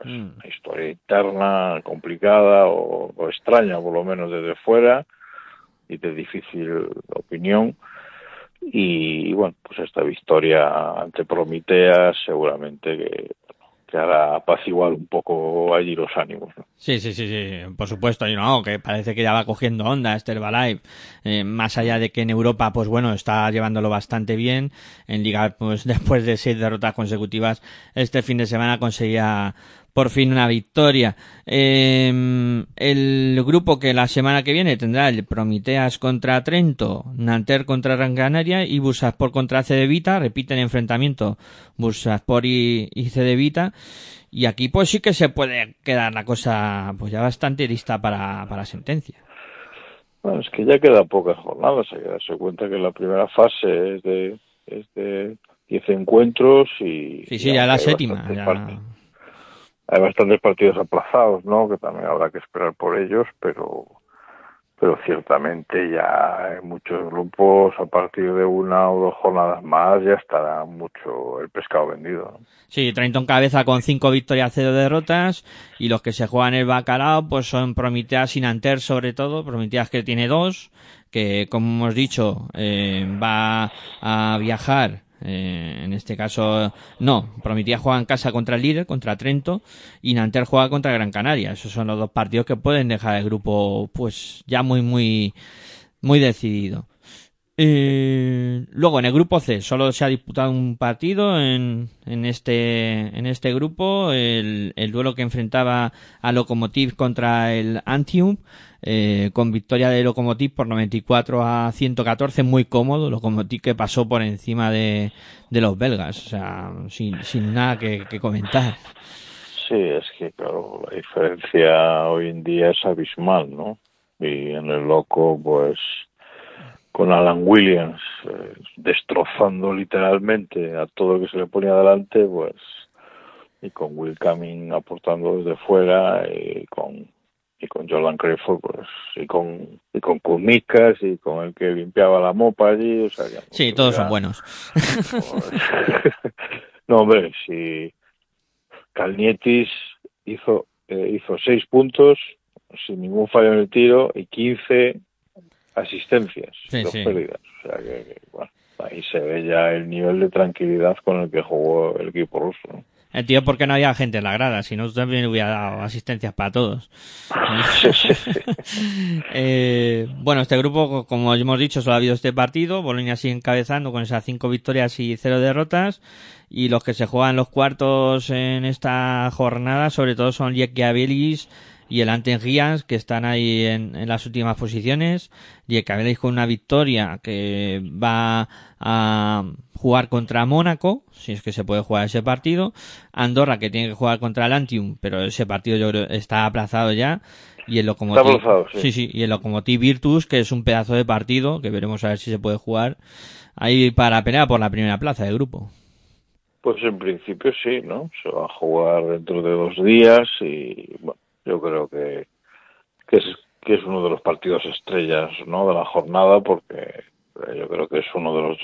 es mm. una historia interna complicada o, extraña, por lo menos desde fuera, y de difícil opinión. Y bueno, pues esta victoria ante Promitea seguramente que que hará apaciguar un poco allí los ánimos. Sí, sí, sí, sí, por supuesto, y no, que parece que ya va cogiendo onda este Herbalife, eh, más allá de que en Europa, pues bueno, está llevándolo bastante bien, en Liga, pues <laughs> después de seis derrotas consecutivas, este fin de semana conseguía por fin una victoria. Em, el grupo que la semana que viene tendrá el Promiteas contra Trento, Nanter contra Gran Canaria y Bursaspor contra Cedevita. Repiten enfrentamiento Bursaspor y, y Cedevita. Y aquí pues sí que se puede quedar la cosa pues ya bastante lista para, para sentencia. Bueno, es que ya queda pocas jornadas, hay que darse cuenta que la primera fase es de, es de 10 encuentros y... Sí, sí, ya la séptima. Ya hay bastantes partidos aplazados, ¿no? Que también habrá que esperar por ellos, pero pero ciertamente ya en muchos grupos a partir de una o dos jornadas más ya estará mucho el pescado vendido. ¿no? Sí, Trenton cabeza con cinco victorias, cero derrotas y los que se juegan el bacalao pues son Prometeas sin Nanter sobre todo, Prometeas que tiene dos, que como hemos dicho eh, va a viajar eh, en este caso, no. Prometía jugar en casa contra el líder, contra Trento, y Nanter juega contra Gran Canaria. Esos son los dos partidos que pueden dejar el grupo, pues, ya muy, muy, muy decidido. Eh, luego en el grupo C solo se ha disputado un partido en, en este en este grupo el, el duelo que enfrentaba a Lokomotiv contra el Antium eh, con victoria de Lokomotiv por 94 a 114, muy cómodo, Lokomotiv que pasó por encima de, de los belgas, o sea, sin, sin nada que, comentar. Sí, es que claro, la diferencia hoy en día es abismal, ¿no? Y en el loco, pues, con Alan Williams eh, destrozando literalmente a todo lo que se le ponía adelante, pues, y con Will Cumming aportando desde fuera y con y con Jordan Creford, pues, y con, y con Kumicas, y con el que limpiaba la mopa allí, o sea, Sí, todos son buenos. <laughs> no, hombre, si Calnietis hizo, eh, hizo seis puntos, sin ningún fallo en el tiro, y 15 asistencias, sí, dos pérdidas, o sea que, bueno, ahí se ve ya el nivel de tranquilidad con el que jugó el equipo ruso, ¿no? El tío, porque no había gente en la grada, si no, también hubiera dado asistencias para todos. <laughs> eh, bueno, este grupo, como hemos dicho, solo ha habido este partido. Bolonia sigue encabezando con esas cinco victorias y cero derrotas. Y los que se juegan los cuartos en esta jornada, sobre todo son Abelis y el Anten Giants, que están ahí en, en las últimas posiciones, y el Cabeléis con una victoria que va a jugar contra Mónaco, si es que se puede jugar ese partido, Andorra que tiene que jugar contra el Antium, pero ese partido yo creo está aplazado ya, y el Lokomotiv, sí. sí, y el Lokomotiv Virtus, que es un pedazo de partido, que veremos a ver si se puede jugar, ahí para pelear por la primera plaza del grupo. Pues en principio sí, ¿no? Se va a jugar dentro de dos días y bueno, yo creo que, que, es, que es uno de los partidos estrellas, ¿no? De la jornada porque yo creo que es uno de los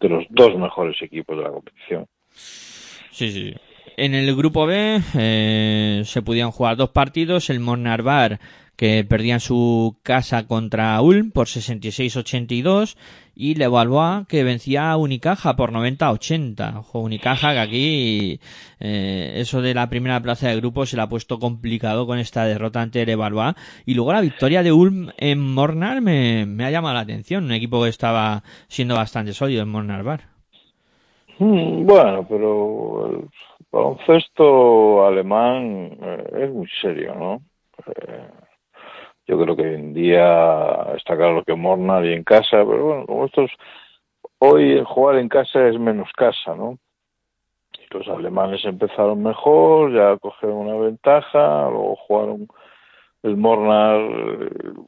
de los dos mejores equipos de la competición. Sí, sí. En el grupo B eh, se podían jugar dos partidos. El Monarbar que perdía en su casa contra Ulm por 66-82 y Levallois que vencía a Unicaja por 90-80. Ojo, Unicaja que aquí eh, eso de la primera plaza de grupo se le ha puesto complicado con esta derrota ante Levallois y luego la victoria de Ulm en Mornar me, me ha llamado la atención, un equipo que estaba siendo bastante sólido en Mornar Bar. Mm, bueno, pero el baloncesto alemán eh, es muy serio, ¿no? Eh, yo creo que hoy en día está claro que Mornar y en casa, pero bueno, como estos, hoy jugar en casa es menos casa, ¿no? Los alemanes empezaron mejor, ya cogieron una ventaja, luego jugaron el Mornar,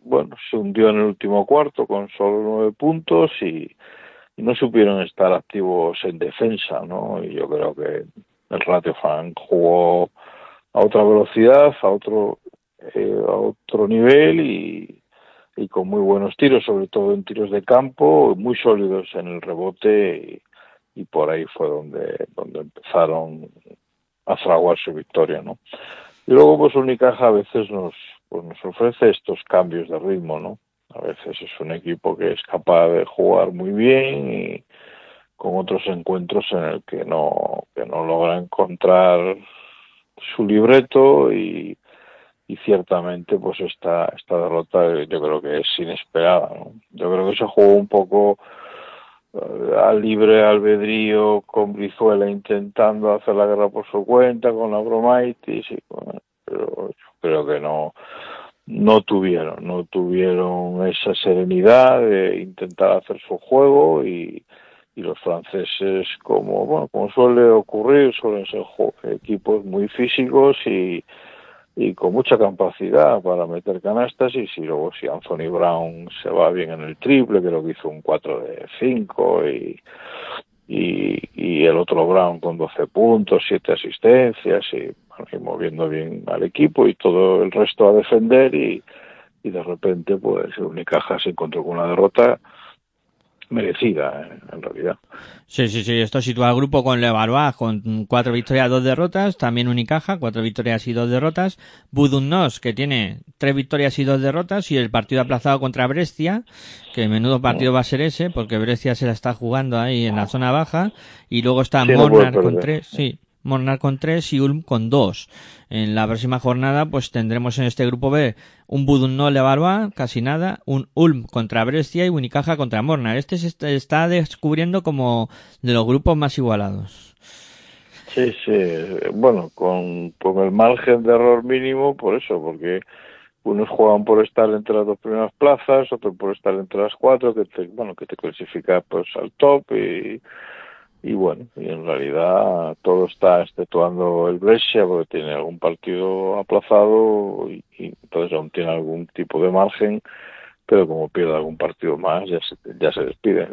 bueno, se hundió en el último cuarto con solo nueve puntos y, y no supieron estar activos en defensa, ¿no? Y yo creo que el Ratio Fan jugó a otra velocidad, a otro eh, a otro nivel y, con muy buenos tiros, sobre todo en tiros de campo, muy sólidos en el rebote y, y por ahí fue donde, donde empezaron a fraguar su victoria, ¿no? Y luego pues Unicaja a veces nos, pues nos ofrece estos cambios de ritmo, ¿no? A veces es un equipo que es capaz de jugar muy bien y con otros encuentros en el que no, que no logra encontrar su libreto y, y ciertamente pues esta esta derrota yo creo que es inesperada ¿no? yo creo que se jugó un poco uh, al libre albedrío con Brizuela intentando hacer la guerra por su cuenta con la bromaitis y, pero yo creo que no no tuvieron no tuvieron esa serenidad de intentar hacer su juego y y los franceses como bueno como suele ocurrir suelen ser equipos muy físicos y y con mucha capacidad para meter canastas y si luego si Anthony Brown se va bien en el triple, creo que hizo un 4 de 5 y, y, el otro Brown con 12 puntos, 7 asistencias y, moviendo bien al equipo y todo el resto a defender y, y de repente pues Unicaja se encontró con una derrota merecida eh, en realidad. Sí, sí, sí, esto sitúa al grupo con Levallois con cuatro victorias, dos derrotas, también Unicaja, cuatro victorias y dos derrotas, Budunnos que tiene tres victorias y dos derrotas y el partido aplazado contra Brescia, que menudo partido va a ser ese, porque Brescia se la está jugando ahí en la zona baja y luego está sí, Mornar no con tres, sí, Mornar con tres y Ulm con dos. En la próxima jornada, pues tendremos en este grupo B un Budunno Levallois, casi nada, un Ulm contra Brescia y Unicaja contra Mornar. Este se está descubriendo como de los grupos más igualados. Sí, sí, bueno, con, con el margen de error mínimo, por eso, porque unos juegan por estar entre las dos primeras plazas, otros por estar entre las cuatro, que te, bueno, que te clasifica pues al top y y bueno, y en realidad todo está exceptuando el Brescia porque tiene algún partido aplazado y, y, entonces aún tiene algún tipo de margen, pero como pierde algún partido más ya se, ya se despide.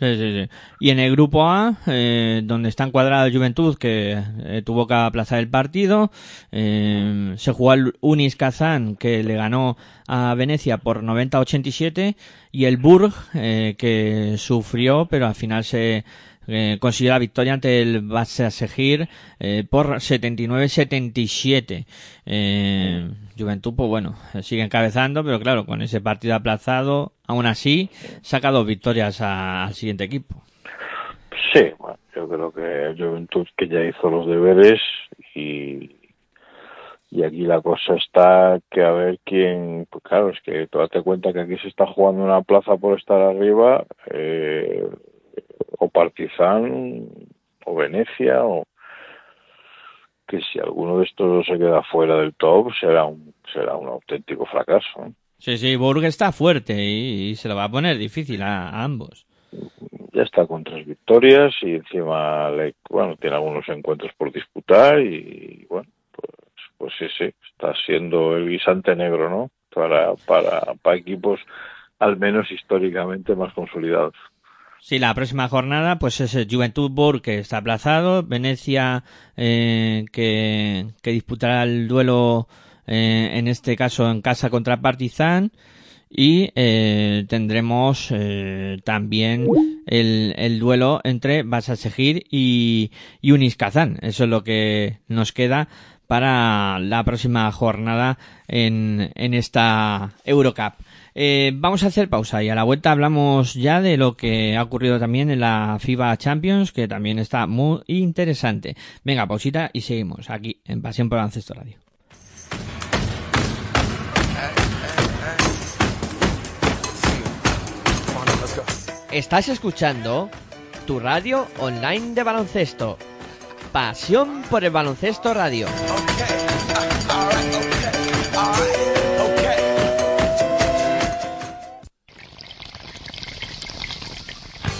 Sí, sí, sí. Y en el grupo A, eh, donde está encuadrada Juventud, que eh, tuvo que aplazar el partido, eh, se jugó el Unis Kazán, que le ganó a Venecia por 90-87, y el Burg, eh, que sufrió, pero al final se eh, consiguió la victoria ante el Basaksehir eh, por 79-77. Eh, Juventud, pues bueno, sigue encabezando, pero claro, con ese partido aplazado, aún así, saca dos victorias al siguiente equipo. Sí, bueno, yo creo que Juventud que ya hizo los deberes y, y aquí la cosa está que a ver quién, pues claro, es que tú date cuenta que aquí se está jugando una plaza por estar arriba, eh, o Partizan o Venecia o que si alguno de estos se queda fuera del top será un será un auténtico fracaso. Sí, sí, Burg está fuerte y, se lo va a poner difícil a, ambos. Ya está con tres victorias y encima le, bueno tiene algunos encuentros por disputar y bueno pues pues sí sí está siendo el guisante negro, ¿no? Para para para equipos al menos históricamente más consolidados. Sí, la próxima jornada pues es Juventud Burg que está aplazado, Venecia eh, que, disputará el duelo eh, en este caso en casa contra Partizan y eh, tendremos eh, también el, el, duelo entre Basasegir y, y Unis Kazan. Eso es lo que nos queda para la próxima jornada en, en esta Eurocup. Eh, vamos a hacer pausa y a la vuelta hablamos ya de lo que ha ocurrido también en la FIBA Champions, que también está muy interesante. Venga, pausita y seguimos aquí en Pasión por Baloncesto Radio. Estás escuchando tu radio online de baloncesto. Pasión por el baloncesto radio.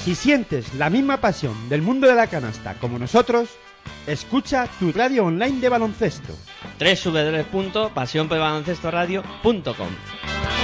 Si sientes la misma pasión del mundo de la canasta como nosotros, escucha tu radio online de baloncesto. www.pasionpelbaloncestoradio.com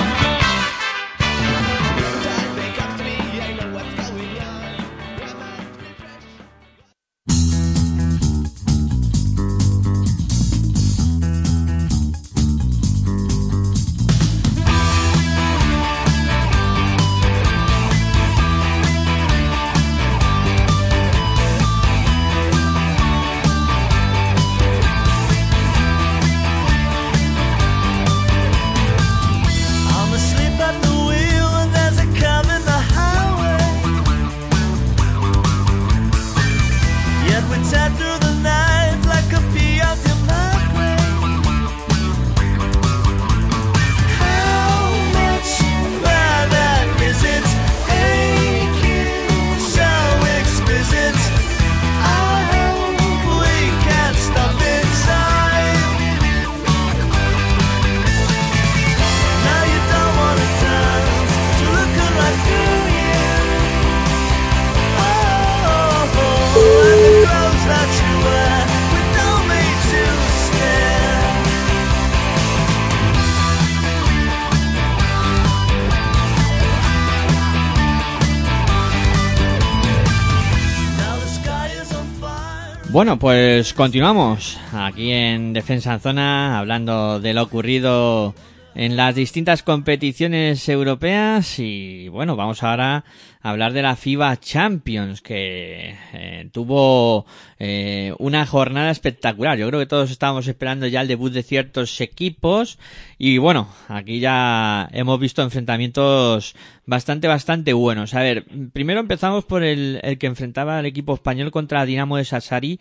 Bueno, pues continuamos aquí en Defensa en Zona hablando de lo ocurrido en las distintas competiciones europeas y bueno, vamos ahora a hablar de la FIBA Champions que eh, tuvo eh, una jornada espectacular. Yo creo que todos estábamos esperando ya el debut de ciertos equipos y bueno, aquí ya hemos visto enfrentamientos bastante, bastante buenos. A ver, primero empezamos por el, el que enfrentaba al equipo español contra Dinamo de Sassari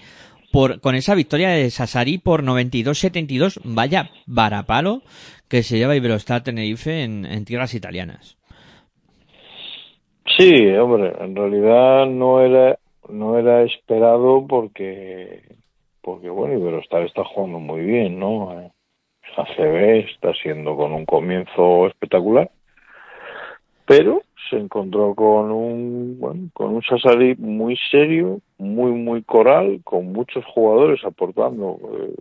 por, con esa victoria de Sassari por 92-72. Vaya varapalo que se lleva Iberostar Tenerife en, en tierras italianas. Sí, hombre, en realidad no era no era esperado porque porque bueno, Iberostar está jugando muy bien, ¿no? ACB está siendo con un comienzo espectacular, pero se encontró con un bueno, con un Sassari muy serio, muy muy coral, con muchos jugadores aportando eh,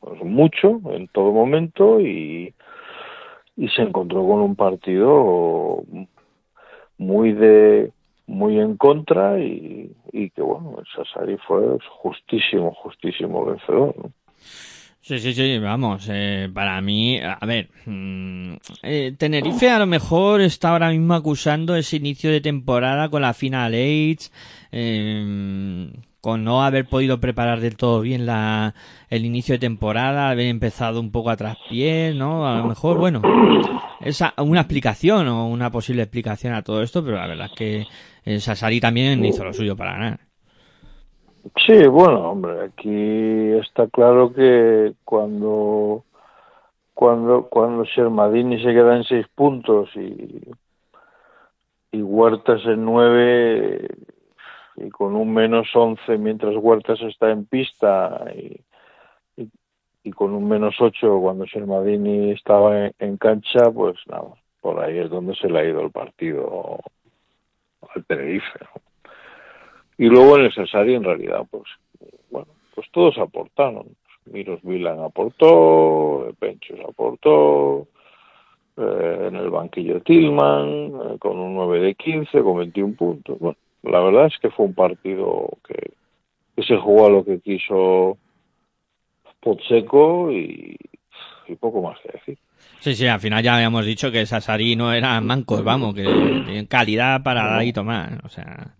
pues, mucho en todo momento y, y se encontró con un partido muy de muy en contra y, que bueno Sassari fue justísimo justísimo vencedor. Sí, sí, sí, vamos, eh, para mí, a ver, mm, eh, Tenerife a lo mejor está ahora mismo acusando ese inicio de temporada con la Final Eight, eh, con no haber podido preparar del todo bien la, el inicio de temporada, haber empezado un poco a traspié, ¿no? A lo mejor, bueno, es una explicación o una posible explicación a todo esto, pero la verdad es que eh, Sassari también hizo lo suyo para ganar. Sí, bueno, hombre, aquí está claro que cuando cuando cuando Shermadini se queda en seis puntos y y Huertas en nueve y con un menos once mientras Huertas está en pista y, y con un menos 8 cuando Shermadini estaba en, cancha, pues nada, por ahí es donde se le ha ido el partido al Tenerife. Y luego en el Cesari, en realidad, pues bueno, pues todos aportaron. Miros Milan aportó, Penchos aportó, eh, en el banquillo Tillman, eh, con un 9 de 15, con 21 puntos. Bueno, la verdad es que fue un partido que, que se jugó a lo que quiso Potseco y, y poco más que decir. Sí, sí, al final ya habíamos dicho que Sassari no era mancos, vamos, que tienen calidad para dar y tomar, o sea...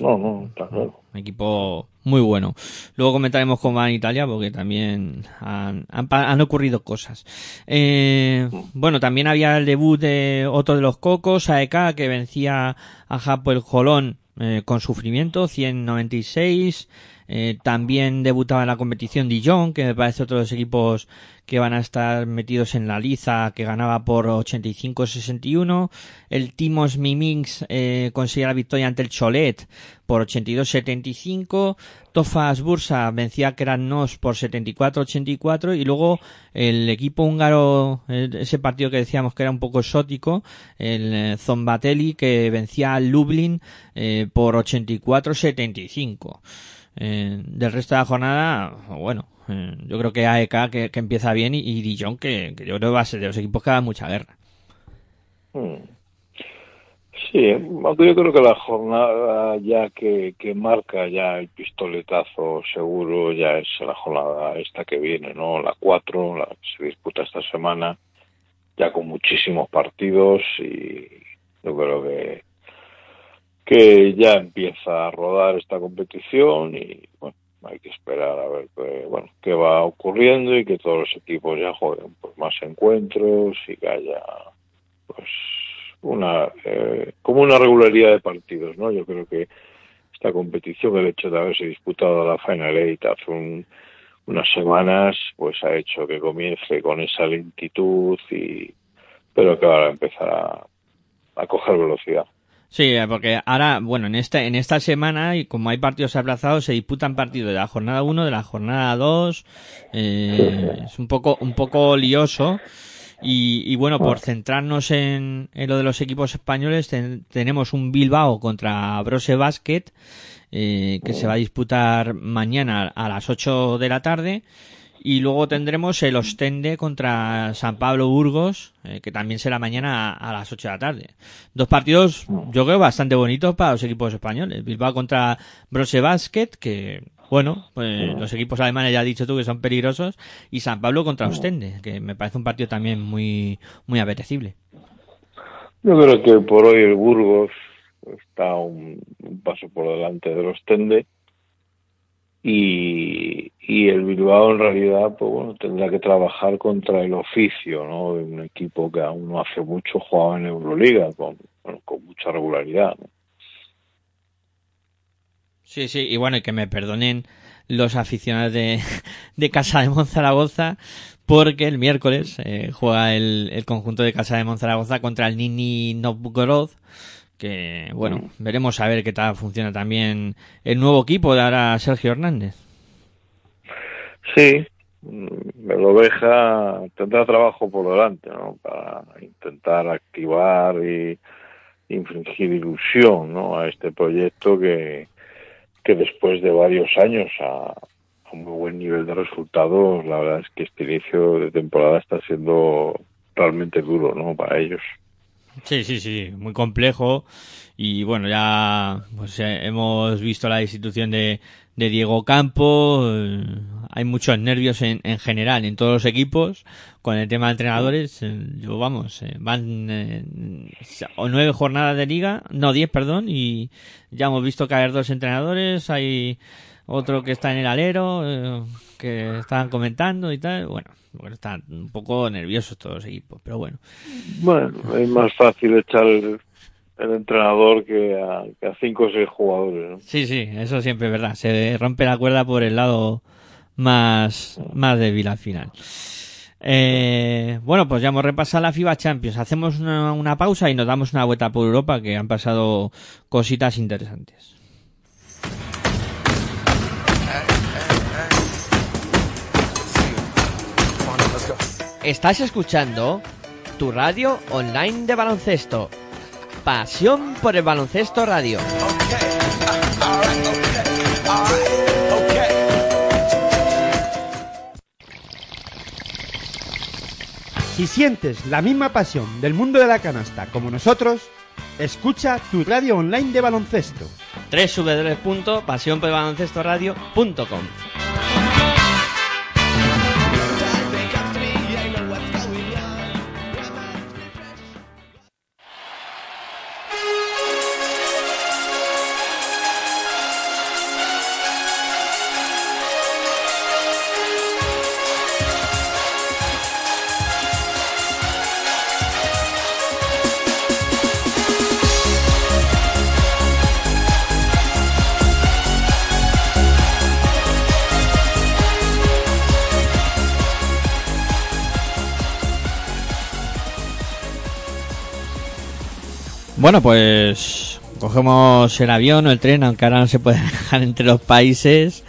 No, no, está claro. Un equipo muy bueno. Luego comentaremos cómo va en Italia porque también han, han, ocurrido cosas. Eh, bueno, también había el debut de otro de los cocos, AEK, que vencía a Japo el Jolón eh, con sufrimiento, 196. Eh, también debutaba en la competición Dijon, que me parece otro de los equipos que van a estar metidos en la liza, que ganaba por 85-61. El Timos Mimings eh, conseguía la victoria ante el Cholet por 82-75. Tofas Bursa vencía a Kranos por 74-84. Y luego el equipo húngaro, ese partido que decíamos que era un poco exótico, el eh, Zombatelli, que vencía al Lublin eh, por 84-75 eh, del resto de la jornada, bueno, eh, yo creo que AEK que, empieza bien y, Dijon que, yo creo que va a ser de los equipos que da mucha guerra. Hmm. Sí, yo creo que la jornada ya que, que marca ya el pistoletazo seguro ya es la jornada esta que viene, ¿no? La 4, la que se disputa esta semana, ya con muchísimos partidos y yo creo que que ya empieza a rodar esta competición y bueno, hay que esperar a ver qué, bueno, qué va ocurriendo y que todos los equipos ya jueguen pues, más encuentros y que haya pues una eh, como una regularidad de partidos, ¿no? Yo creo que esta competición, el hecho de haberse disputado la Final Eight hace unas semanas, pues ha hecho que comience con esa lentitud y pero que ahora empezará a coger velocidad. Sí, porque ahora, bueno, en esta, en esta semana, y como hay partidos aplazados, se disputan partidos de la jornada 1, de la jornada 2, eh, es un poco, un poco lioso. Y, y bueno, por centrarnos en, en, lo de los equipos españoles, tenemos un Bilbao contra Brose Basket, eh, que se va a disputar mañana a las 8 de la tarde. Y luego tendremos el Ostende contra San Pablo Burgos, eh, que también será mañana a, las 8 de la tarde. Dos partidos, yo creo, bastante bonitos para los equipos españoles. Bilbao contra Brose Basket, que, bueno, pues los equipos alemanes ya has dicho tú que son peligrosos. Y San Pablo contra Ostende, que me parece un partido también muy, muy apetecible. Yo creo que por hoy el Burgos está un, un paso por delante del Ostende y, y el Bilbao en realidad pues bueno tendrá que trabajar contra el oficio no de un equipo que aún no hace mucho jugaba en Euroliga con, con mucha regularidad sí sí y bueno y que me perdonen los aficionados de, <laughs> de Casa de Monzaragoza porque el miércoles eh, juega el, el conjunto de Casa de Monzaragoza contra el Nini Novgorod que bueno, veremos a ver qué tal funciona también el nuevo equipo de ahora Sergio Hernández. Sí, el oveja tendrá trabajo por delante, ¿no? Para intentar activar y infringir ilusión, ¿no? A este proyecto que, que después de varios años a, a muy buen nivel de resultados, la verdad es que este inicio de temporada está siendo realmente duro, ¿no? Para ellos. Sí, sí, sí, muy complejo. Y bueno, ya pues, eh, hemos visto la institución de, de Diego Campo. Eh, hay muchos nervios en, en, general en todos los equipos con el tema de entrenadores. Eh, yo, vamos, van o nueve jornadas de liga, no diez, perdón, y ya hemos visto caer dos entrenadores. Hay otro que está en el alero, que estaban comentando y tal. Bueno, bueno, están un poco nerviosos todos los equipos, pero bueno. Bueno, es más fácil echar el, el entrenador que a, que a, cinco o seis jugadores. ¿no? Sí, sí, eso siempre es verdad. Se rompe la cuerda por el lado más, más débil al final. Eh, bueno, pues ya hemos repasado la FIBA Champions. Hacemos una, una pausa y nos damos una vuelta por Europa que han pasado cositas interesantes. Estás escuchando tu radio online de baloncesto. Pasión por el baloncesto radio. Si sientes la misma pasión del mundo de la canasta como nosotros, escucha tu radio online de baloncesto. www.pasionporbaloncestoradio.com Bueno, pues cogemos el avión o el tren, aunque ahora no se puede <laughs> dejar entre los países,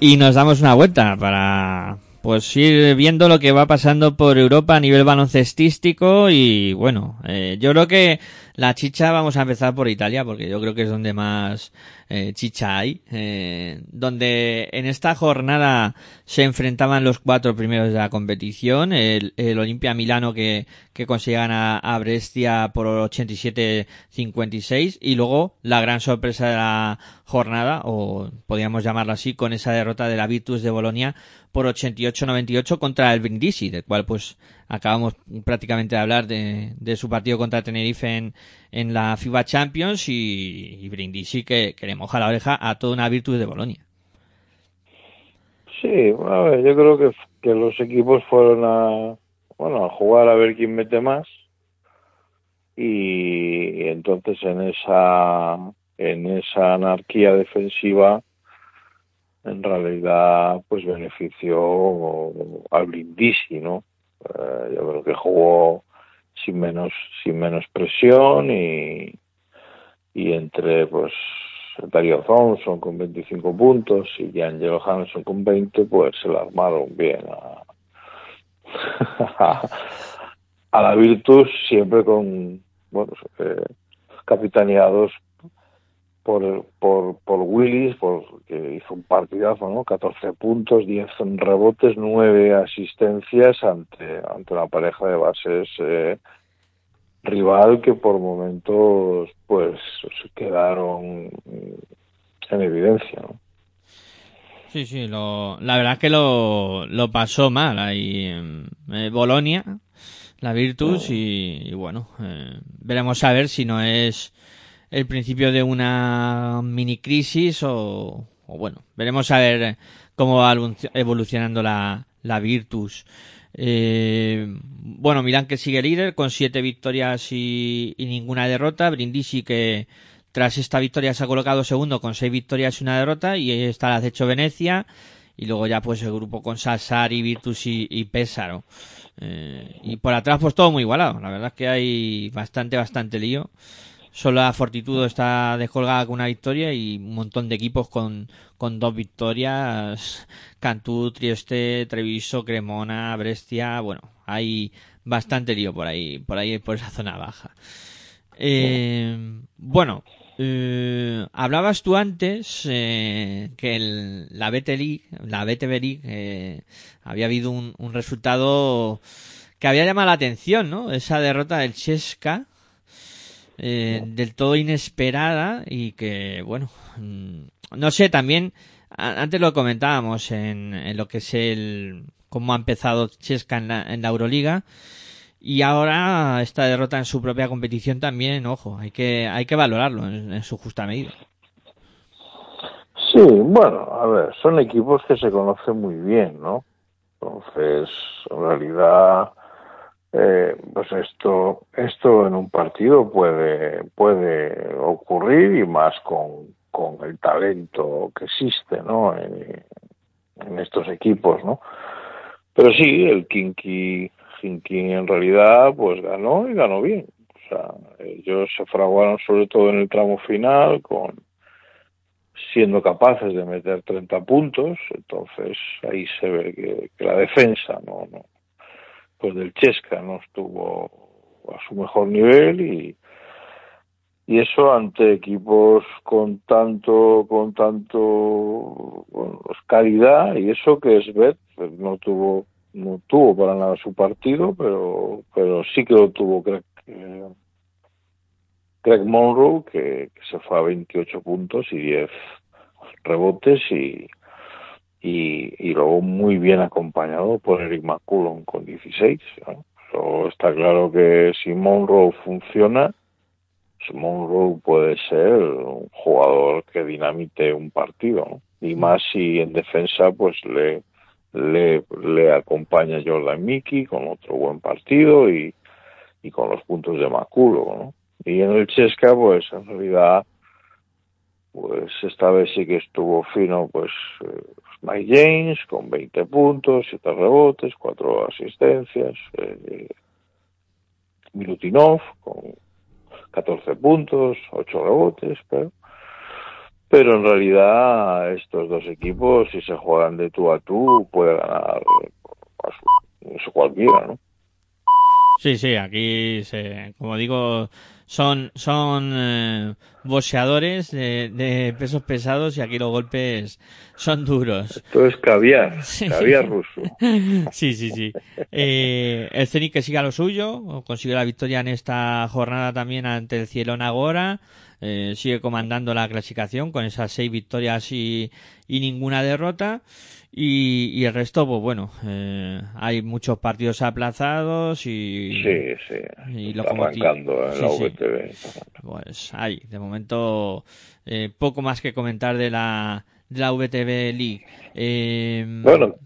y nos damos una vuelta para pues ir viendo lo que va pasando por Europa a nivel baloncestístico y bueno, eh, yo creo que la chicha vamos a empezar por Italia porque yo creo que es donde más eh, chicha hay, eh, donde en esta jornada se enfrentaban los cuatro primeros de la competición, el, Olimpia Milano que, que conseguían a, a Brescia por 87-56 y luego la gran sorpresa de la jornada, o podríamos llamarlo así, con esa derrota de la Virtus de Bolonia por 88-98 contra el Brindisi, del cual pues acabamos prácticamente de hablar de, su partido contra Tenerife en, la FIBA Champions y, Brindisi que, le moja la oreja a toda una Virtus de Bolonia. Sí, a ver, yo creo que, que los equipos fueron a, bueno, a jugar a ver quién mete más y entonces en esa en esa anarquía defensiva en realidad pues benefició al Brindisi, ¿no? Eh, yo creo que jugó sin menos sin menos presión y y entre pues Dario Thompson con 25 puntos y Angelo Hanson con 20 pues se la armaron bien a, <laughs> a la Virtus siempre con bueno eh, capitaneados por, por, por Willis, por, que hizo un partidazo, ¿no? 14 puntos, 10 rebotes, 9 asistencias ante, ante una pareja de bases eh, rival que por momentos pues quedaron en evidencia, ¿no? Sí, sí, lo, la verdad es que lo, lo pasó mal ahí en eh, Bolonia, la Virtus, y, y bueno, eh, veremos a ver si no es el principio de una mini crisis o, bueno, veremos a ver cómo va evolucionando la, la Virtus. Eh, bueno, Milán que sigue líder con siete victorias y, y, ninguna derrota. Brindisi que tras esta victoria se ha colocado segundo con seis victorias y una derrota y está el acecho Venecia y luego ya pues el grupo con Sassari, Virtus y, y Pésaro. Eh, y por atrás pues todo muy igualado. La verdad es que hay bastante, bastante lío. Solo la Fortitudo está descolgada con una victoria y un montón de equipos con, con dos victorias. Cantú, Trieste, Treviso, Cremona, Brescia. Bueno, hay bastante lío por ahí, por ahí, por esa zona baja. Eh, bueno, eh, hablabas tú antes eh, que el, la BT League, la BTB eh, había habido un, un, resultado que había llamado la atención, ¿no? Esa derrota del Chesca eh, del todo inesperada y que, bueno, no sé, también, antes lo comentábamos en, en lo que es el, cómo ha empezado Chesca en la, en la Euroliga y ahora esta derrota en su propia competición también, ojo, hay que, hay que valorarlo en, en su justa medida. Sí, bueno, a ver, son equipos que se conocen muy bien, ¿no? Entonces, en realidad, eh, pues esto esto en un partido puede puede ocurrir y más con, con el talento que existe no en, estos equipos no pero sí el Kinky Kinky en realidad pues ganó y ganó bien. O sea ellos se fraguaron sobre todo en el tramo final con siendo capaces de meter 30 puntos entonces ahí se ve que, que la defensa no no pues del Chesca, no estuvo a su mejor nivel y y eso ante equipos con tanto con tanto calidad y eso que es Bet pues no tuvo no tuvo para nada su partido pero pero sí que lo tuvo Craig, eh, Craig Monroe que, se fue a 28 puntos y 10 rebotes y, y, y luego muy bien acompañado por Eric McCullum con 16 ¿no? está claro que si Monroe funciona Monroe puede ser un jugador que dinamite un partido, y más si en defensa pues le, le, le acompaña Jordan Mickey con otro buen partido y, y con los puntos de Maculo, ¿no? Y en el Chesca, pues en realidad, pues esta vez sí que estuvo fino, pues eh, Mike James con 20 puntos, 7 rebotes, 4 asistencias, eh, Milutinov con 14 puntos, 8 rebotes, pero, pero en realidad estos dos equipos, si se juegan de tú a tú, puede ganar eso cualquiera, ¿no? Sí, sí, aquí, se, como digo, son, son eh, boxeadores de, pesos pesados y aquí los golpes son duros. Esto es caviar, <laughs> caviar ruso. <laughs> Sí, sí, sí. Eh, el Zenit que siga lo suyo, consiguió la victoria en esta jornada también ante el Cielón Agora. Eh, sigue comandando la clasificación con esas seis victorias y, y ninguna derrota. Y, y el resto, pues bueno, eh, hay muchos partidos aplazados y. Sí, sí. Y arrancando en la VTV. Pues hay, de momento, eh, poco más que comentar de la, de la VTV League. Eh, bueno,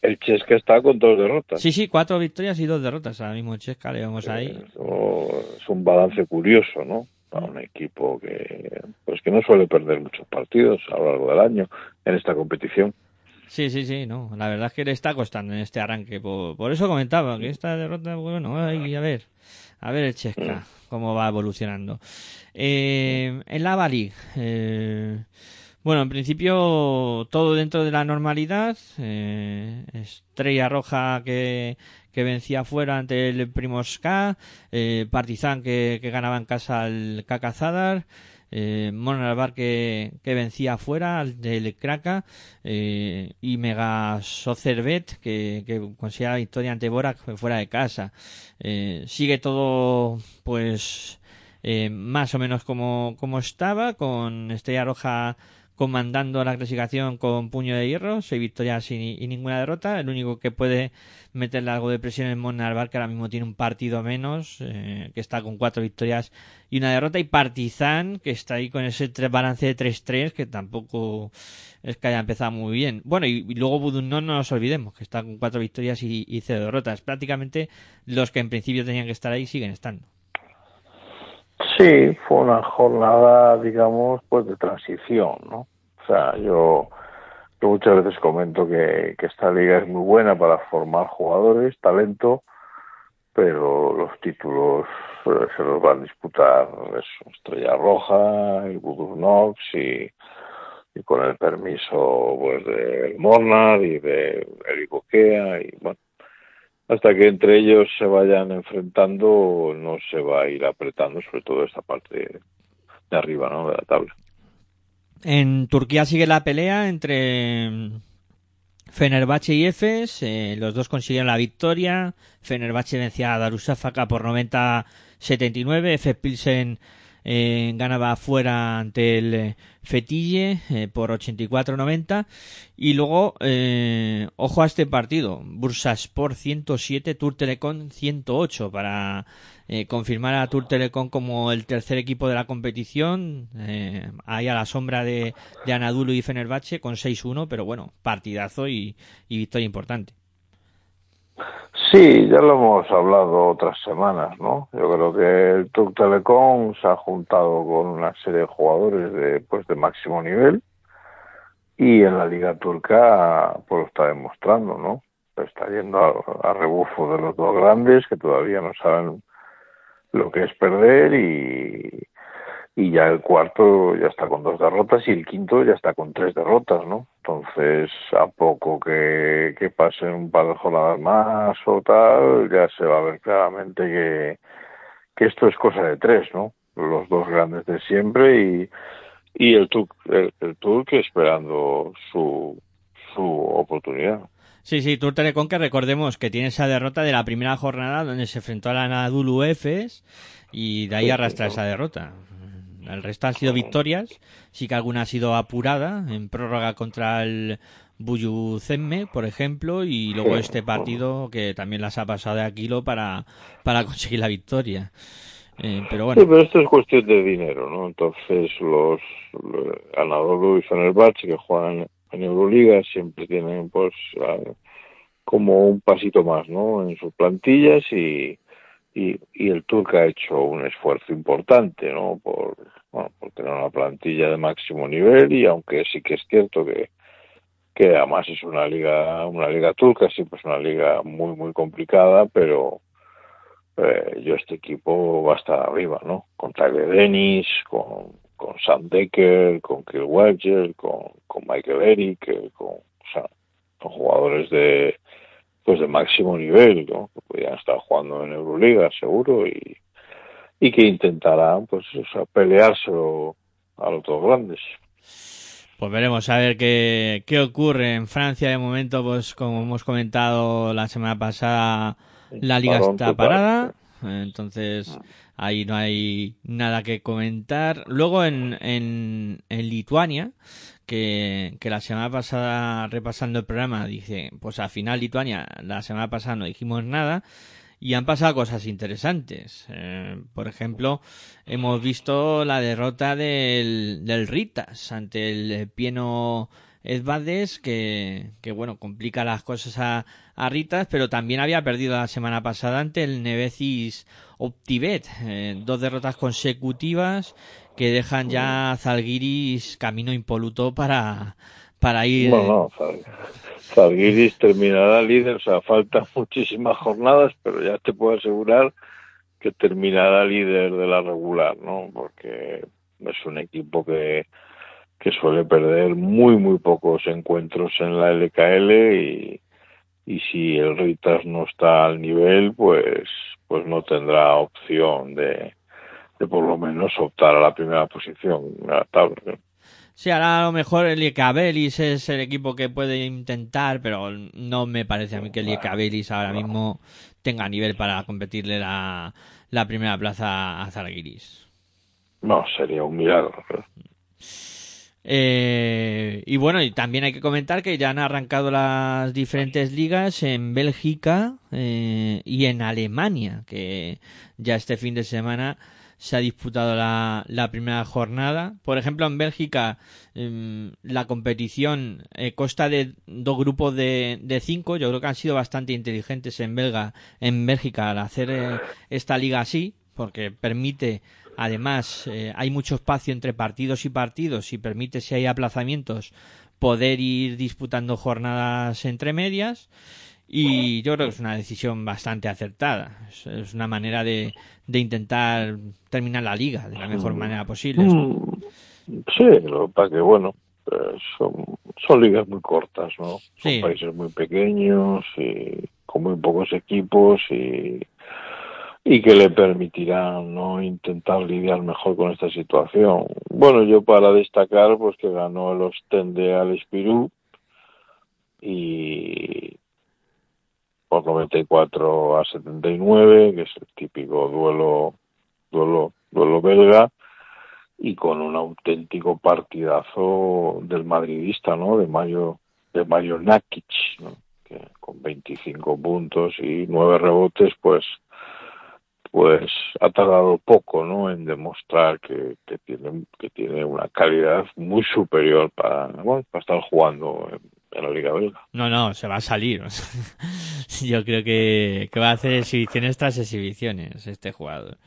el Chesca está con dos derrotas. Sí, sí, cuatro victorias y dos derrotas. Ahora mismo el Chesca le vamos ahí. es un balance curioso, ¿no? Para un equipo que, pues que no suele perder muchos partidos a lo largo del año en esta competición. Sí, sí, sí, no. La verdad es que le está costando en este arranque. Por, eso comentaba que esta derrota, bueno, ay, a ver, a ver el Chesca, cómo va evolucionando. Eh, en la League, eh, bueno, en principio todo dentro de la normalidad. Eh, Estrella Roja que, que vencía fuera ante el Primos eh, Partizan que, que ganaba en casa al Kakazadar eh, que, que vencía fuera del Kraka eh, y Mega Socerbet que, que la victoria ante Borak fuera de casa. Eh, sigue todo pues eh, más o menos como, como estaba con Estrella Roja comandando la clasificación con puño de hierro, seis victorias y, ninguna derrota. El único que puede meterle algo de presión es Monarbar, que ahora mismo tiene un partido menos, eh, que está con cuatro victorias y una derrota. Y Partizan, que está ahí con ese balance de 3-3, que tampoco es que haya empezado muy bien. Bueno, y, luego Budun no nos olvidemos, que está con cuatro victorias y, y cero derrotas. Prácticamente los que en principio tenían que estar ahí siguen estando. Sí, fue una jornada, digamos, pues de transición, ¿no? O sea, yo, muchas veces comento que, esta liga es muy buena para formar jugadores, talento, pero los títulos eh, se los van a disputar Estrella Roja, el Budurnox y, y con el permiso pues de Mornar y de Eric Okea y bueno hasta que entre ellos se vayan enfrentando no se va a ir apretando sobre todo esta parte de arriba ¿no? de la tabla en Turquía sigue la pelea entre Fenerbahce y Efes eh, los dos consiguieron la victoria Fenerbahce vencía a Darusafaka por 90-79 Efes Pilsen eh, ganaba fuera ante el eh, Fetille eh, por 84-90 y luego ojo a este partido. Bursaspor 107 Tour Telecom 108 para confirmar a Tour Telecom como el tercer equipo de la competición. Ahí a la sombra de, de y Fenerbahce con 6-1 pero bueno partidazo y victoria importante Sí, ya lo hemos hablado otras semanas, ¿no? Yo creo que el Turk Telecom se ha juntado con una serie de jugadores de, pues, de máximo nivel y en la Liga Turca pues lo está demostrando, ¿no? Está yendo a, rebufo de los dos grandes que todavía no saben lo que es perder y, y ya el cuarto ya está con dos derrotas y el quinto ya está con tres derrotas, ¿no? Entonces, a poco que, que pasen un par de jornadas más o tal, ya se va a ver claramente que, que esto es cosa de tres, ¿no? Los dos grandes de siempre y, y el Turk, el, el Turk esperando su, su oportunidad. Sí, sí, Tour Telecom que recordemos que tiene esa derrota de la primera jornada donde se enfrentó a la Anadolu Efes y de ahí arrastra esa derrota. El resto han sido victorias, sí que alguna ha sido apurada en prórroga contra el Buyu Zemme, por ejemplo, y luego este partido que también las ha pasado de Aquilo para, para conseguir la victoria. Eh, pero bueno, Sí, pero esto es cuestión de dinero, ¿no? Entonces los, los Anadolu y Fenerbahce que juegan en Euroliga siempre tienen pues a- como un pasito más, ¿no? En sus plantillas y, y, y el Turca ha hecho un esfuerzo importante, ¿no? Por, bueno, por tener una plantilla de máximo nivel y aunque sí que es cierto que que además es una liga una liga turca siempre es una liga muy muy complicada pero eh, yo este equipo va a estar arriba, ¿no? Con Tyler Dennis, con, con Sam Decker, con Kill Wedger, con, con Michael Eric, eh, con, o sea, con jugadores de pues de máximo nivel, ¿no? Que podrían estar jugando en Euroliga, seguro, y, y que intentarán, pues, o sea, peleárselo a los dos grandes. Pues veremos a ver qué, qué ocurre en Francia. De momento, pues como hemos comentado la semana pasada, la liga Parón está parada. Entonces, ahí no hay nada que comentar. Luego en, en, en Lituania, que, la semana pasada, repasando el programa, dice, pues al final Lituania, la semana pasada no dijimos nada. Y han pasado cosas interesantes. Eh, por ejemplo, hemos visto la derrota del, del Ritas ante el Pieno Edvades, que, que bueno, complica las cosas a, a Ritas, pero también había perdido la semana pasada ante el Nevecis Optibet. Eh, dos derrotas consecutivas que dejan ya a Zalgiris camino impoluto para, para ir. Bueno, no, Zal- Zalgiris terminará líder, o sea, faltan muchísimas jornadas, pero ya te puedo asegurar que terminará líder de la regular, ¿no? Porque es un equipo que, que suele perder muy, muy pocos encuentros en la LKL y, y si el Ritas no está al nivel, pues, pues no tendrá opción de, de por lo menos optar a la primera posición en la tabla. ¿no? Sí, ahora a lo mejor el Icabelis es el equipo que puede intentar, pero no me parece a mí que el Icabelis ahora mismo tenga nivel para competirle la, la primera plaza a Zalgiris. No, sería un milagro. ¿no? Eh, y bueno, y también hay que comentar que ya han arrancado las diferentes ligas en Bélgica eh, y en Alemania, que ya este fin de semana se ha disputado la, la primera jornada. Por ejemplo, en Bélgica em, la competición eh, consta de dos grupos de, de cinco. Yo creo que han sido bastante inteligentes en Belga, en Bélgica al hacer eh, esta liga así, porque permite Además, eh, hay mucho espacio entre partidos y partidos y permite, si hay aplazamientos, poder ir disputando jornadas entre medias. Y yo creo que es una decisión bastante acertada. Es, una manera de, de, intentar terminar la liga de la mejor manera posible. Mm, Sí, lo para que, bueno, eh, son, son ligas muy cortas, ¿no? Son Sí. países muy pequeños y con muy pocos equipos y y que le permitirán no intentar lidiar mejor con esta situación. Bueno, yo para destacar pues que ganó el Ostende al Espirú y por 94 a 79, que es el típico duelo duelo duelo belga y con un auténtico partidazo del madridista, ¿no? De Mario de Mario Nakic, ¿no? que con 25 puntos y 9 rebotes, pues pues ha tardado poco no en demostrar que, que tiene que tiene una calidad muy superior para para estar jugando en, en la liga belga No, no, se va a salir. <laughs> Yo creo que, que va a hacer exhibiciones tras exhibiciones este jugador.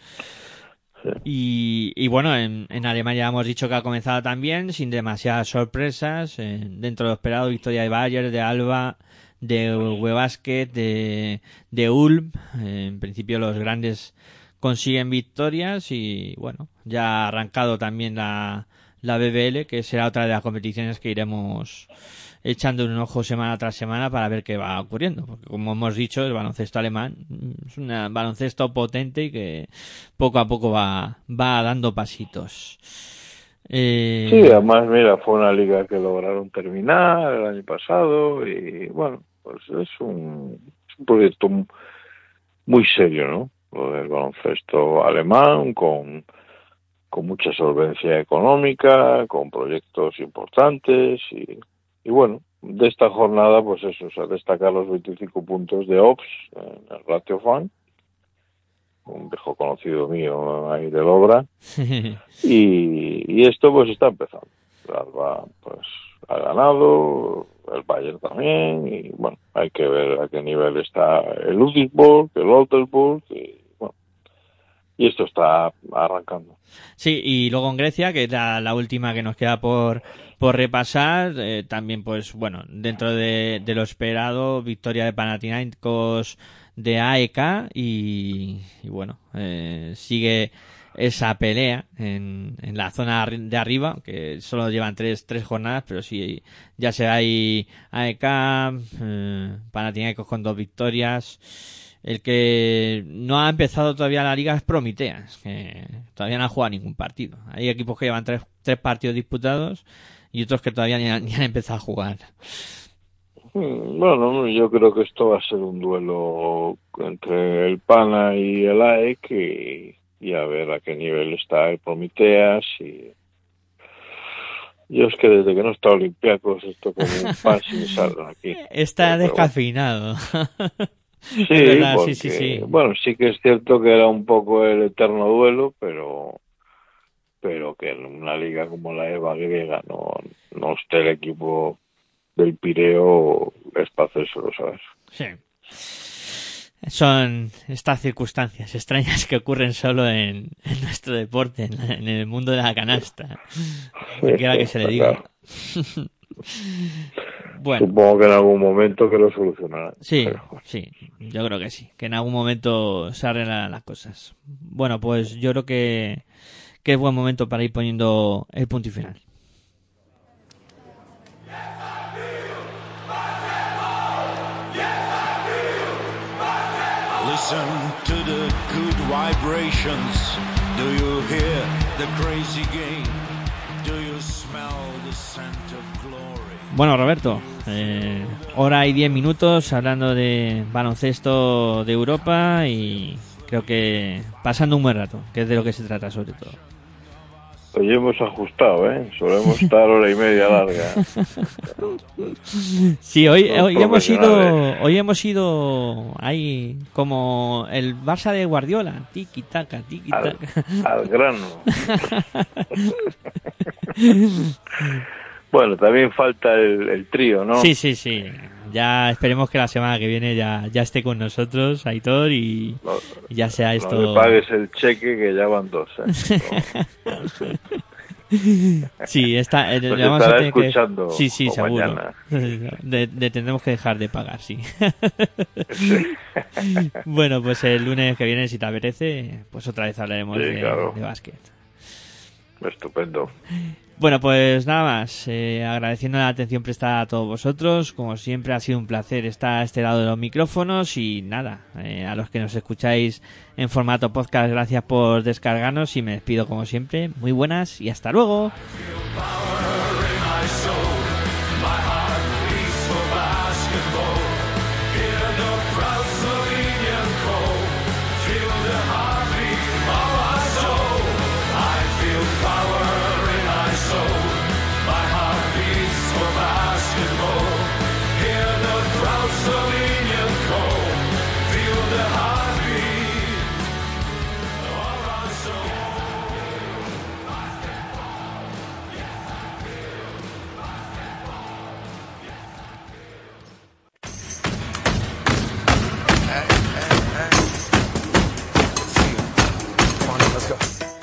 Sí. Y, y bueno, en, en Alemania hemos dicho que ha comenzado también, sin demasiadas sorpresas. eh, dentro de lo esperado, victoria de Bayern, de Alba, de Webasket, de, de Ulm. Eh, en principio los grandes consiguen victorias y bueno, ya ha arrancado también la, la BBL, que será otra de las competiciones que iremos echando un ojo semana tras semana para ver qué va ocurriendo. Porque como hemos dicho, el baloncesto alemán es un baloncesto potente y que poco a poco va, va dando pasitos. Eh, Sí, además, mira, fue una liga que lograron terminar el año pasado y bueno, pues es un, es un proyecto muy serio, ¿no? Lo del baloncesto alemán con, con mucha solvencia económica, con proyectos importantes y, y bueno, de esta jornada, pues eso, o sea, destacar los 25 puntos de Ops en el Ratio Fan, un viejo conocido mío ahí del obra, <laughs> y, y esto pues está empezando. El Alba pues ha ganado, el Bayern también, y bueno, hay que ver a qué nivel está el Ludwigsburg, el Oldenburg, y y esto está arrancando. Sí, y luego en Grecia, que es la, la última que nos queda por, por repasar, eh, también pues bueno, dentro de, de lo esperado, victoria de Panathinaikos de AEK y, y bueno, eh, sigue esa pelea en, en la zona de arriba, que solo llevan tres, tres jornadas, pero sí, ya se hay AEK, eh, Panathinaikos con dos victorias, el que no ha empezado todavía la liga es Promiteas, que todavía no ha jugado ningún partido. Hay equipos que llevan tres, tres partidos disputados y otros que todavía ni han, ni han empezado a jugar. Mm, Bueno, yo creo que esto va a ser un duelo entre el Pana y el AEK y, y a ver a qué nivel está el Prometeas y yo es que desde que no está Olympiacos esto como un <laughs> pan sin aquí. Está descafeinado. <laughs> Sí, porque, sí, sí, sí. bueno, sí que es cierto que era un poco el eterno duelo, pero pero que en una liga como la EVA griega no, no esté el equipo del Pireo es para hacérselo, ¿sabes? Sí. Son estas circunstancias extrañas que ocurren solo en, en nuestro deporte, en, la- en el mundo de la canasta. Cualquiera que se le diga. claro. <laughs> bueno. Supongo que en algún momento que lo solucionarán. Sí, Pero- sí, yo creo que sí, que en algún momento se arreglarán las cosas. Bueno, pues yo creo que, que es buen momento para ir poniendo el punto y final. Listen to the good vibrations. Do you hear the crazy game? Bueno, Roberto, eh, hora y diez minutos hablando de baloncesto de Europa y creo que pasando un buen rato, que es de lo que se trata sobre todo. Hoy hemos ajustado, ¿eh? Solemos estar hora y media larga. Sí, hoy, hoy hemos ido, hoy hemos ido ahí como el Barça de Guardiola, tiki taka, tiki Al, taka. al grano. <laughs> bueno, también falta el, el trío, ¿no? Sí, sí, sí. Ya esperemos que la semana que viene ya, ya esté con nosotros, Aitor, y, No, y ya sea no esto. le pagues el cheque que ya van dos, ¿eh? <laughs> Sí, está, eh, vamos a tener que- escuchando Sí, sí, o seguro. De, <laughs> de- tendremos que dejar de pagar, sí. <laughs> bueno, pues el lunes que viene, si te apetece, pues otra vez hablaremos Sí, de, claro. de básquet. Estupendo. Bueno, pues nada más. eh, agradeciendo la atención prestada a todos vosotros. Como siempre, ha sido un placer estar a este lado de los micrófonos. Y nada, eh, a los que nos escucháis en formato podcast, gracias por descargarnos. Y me despido como siempre. Muy buenas y hasta luego.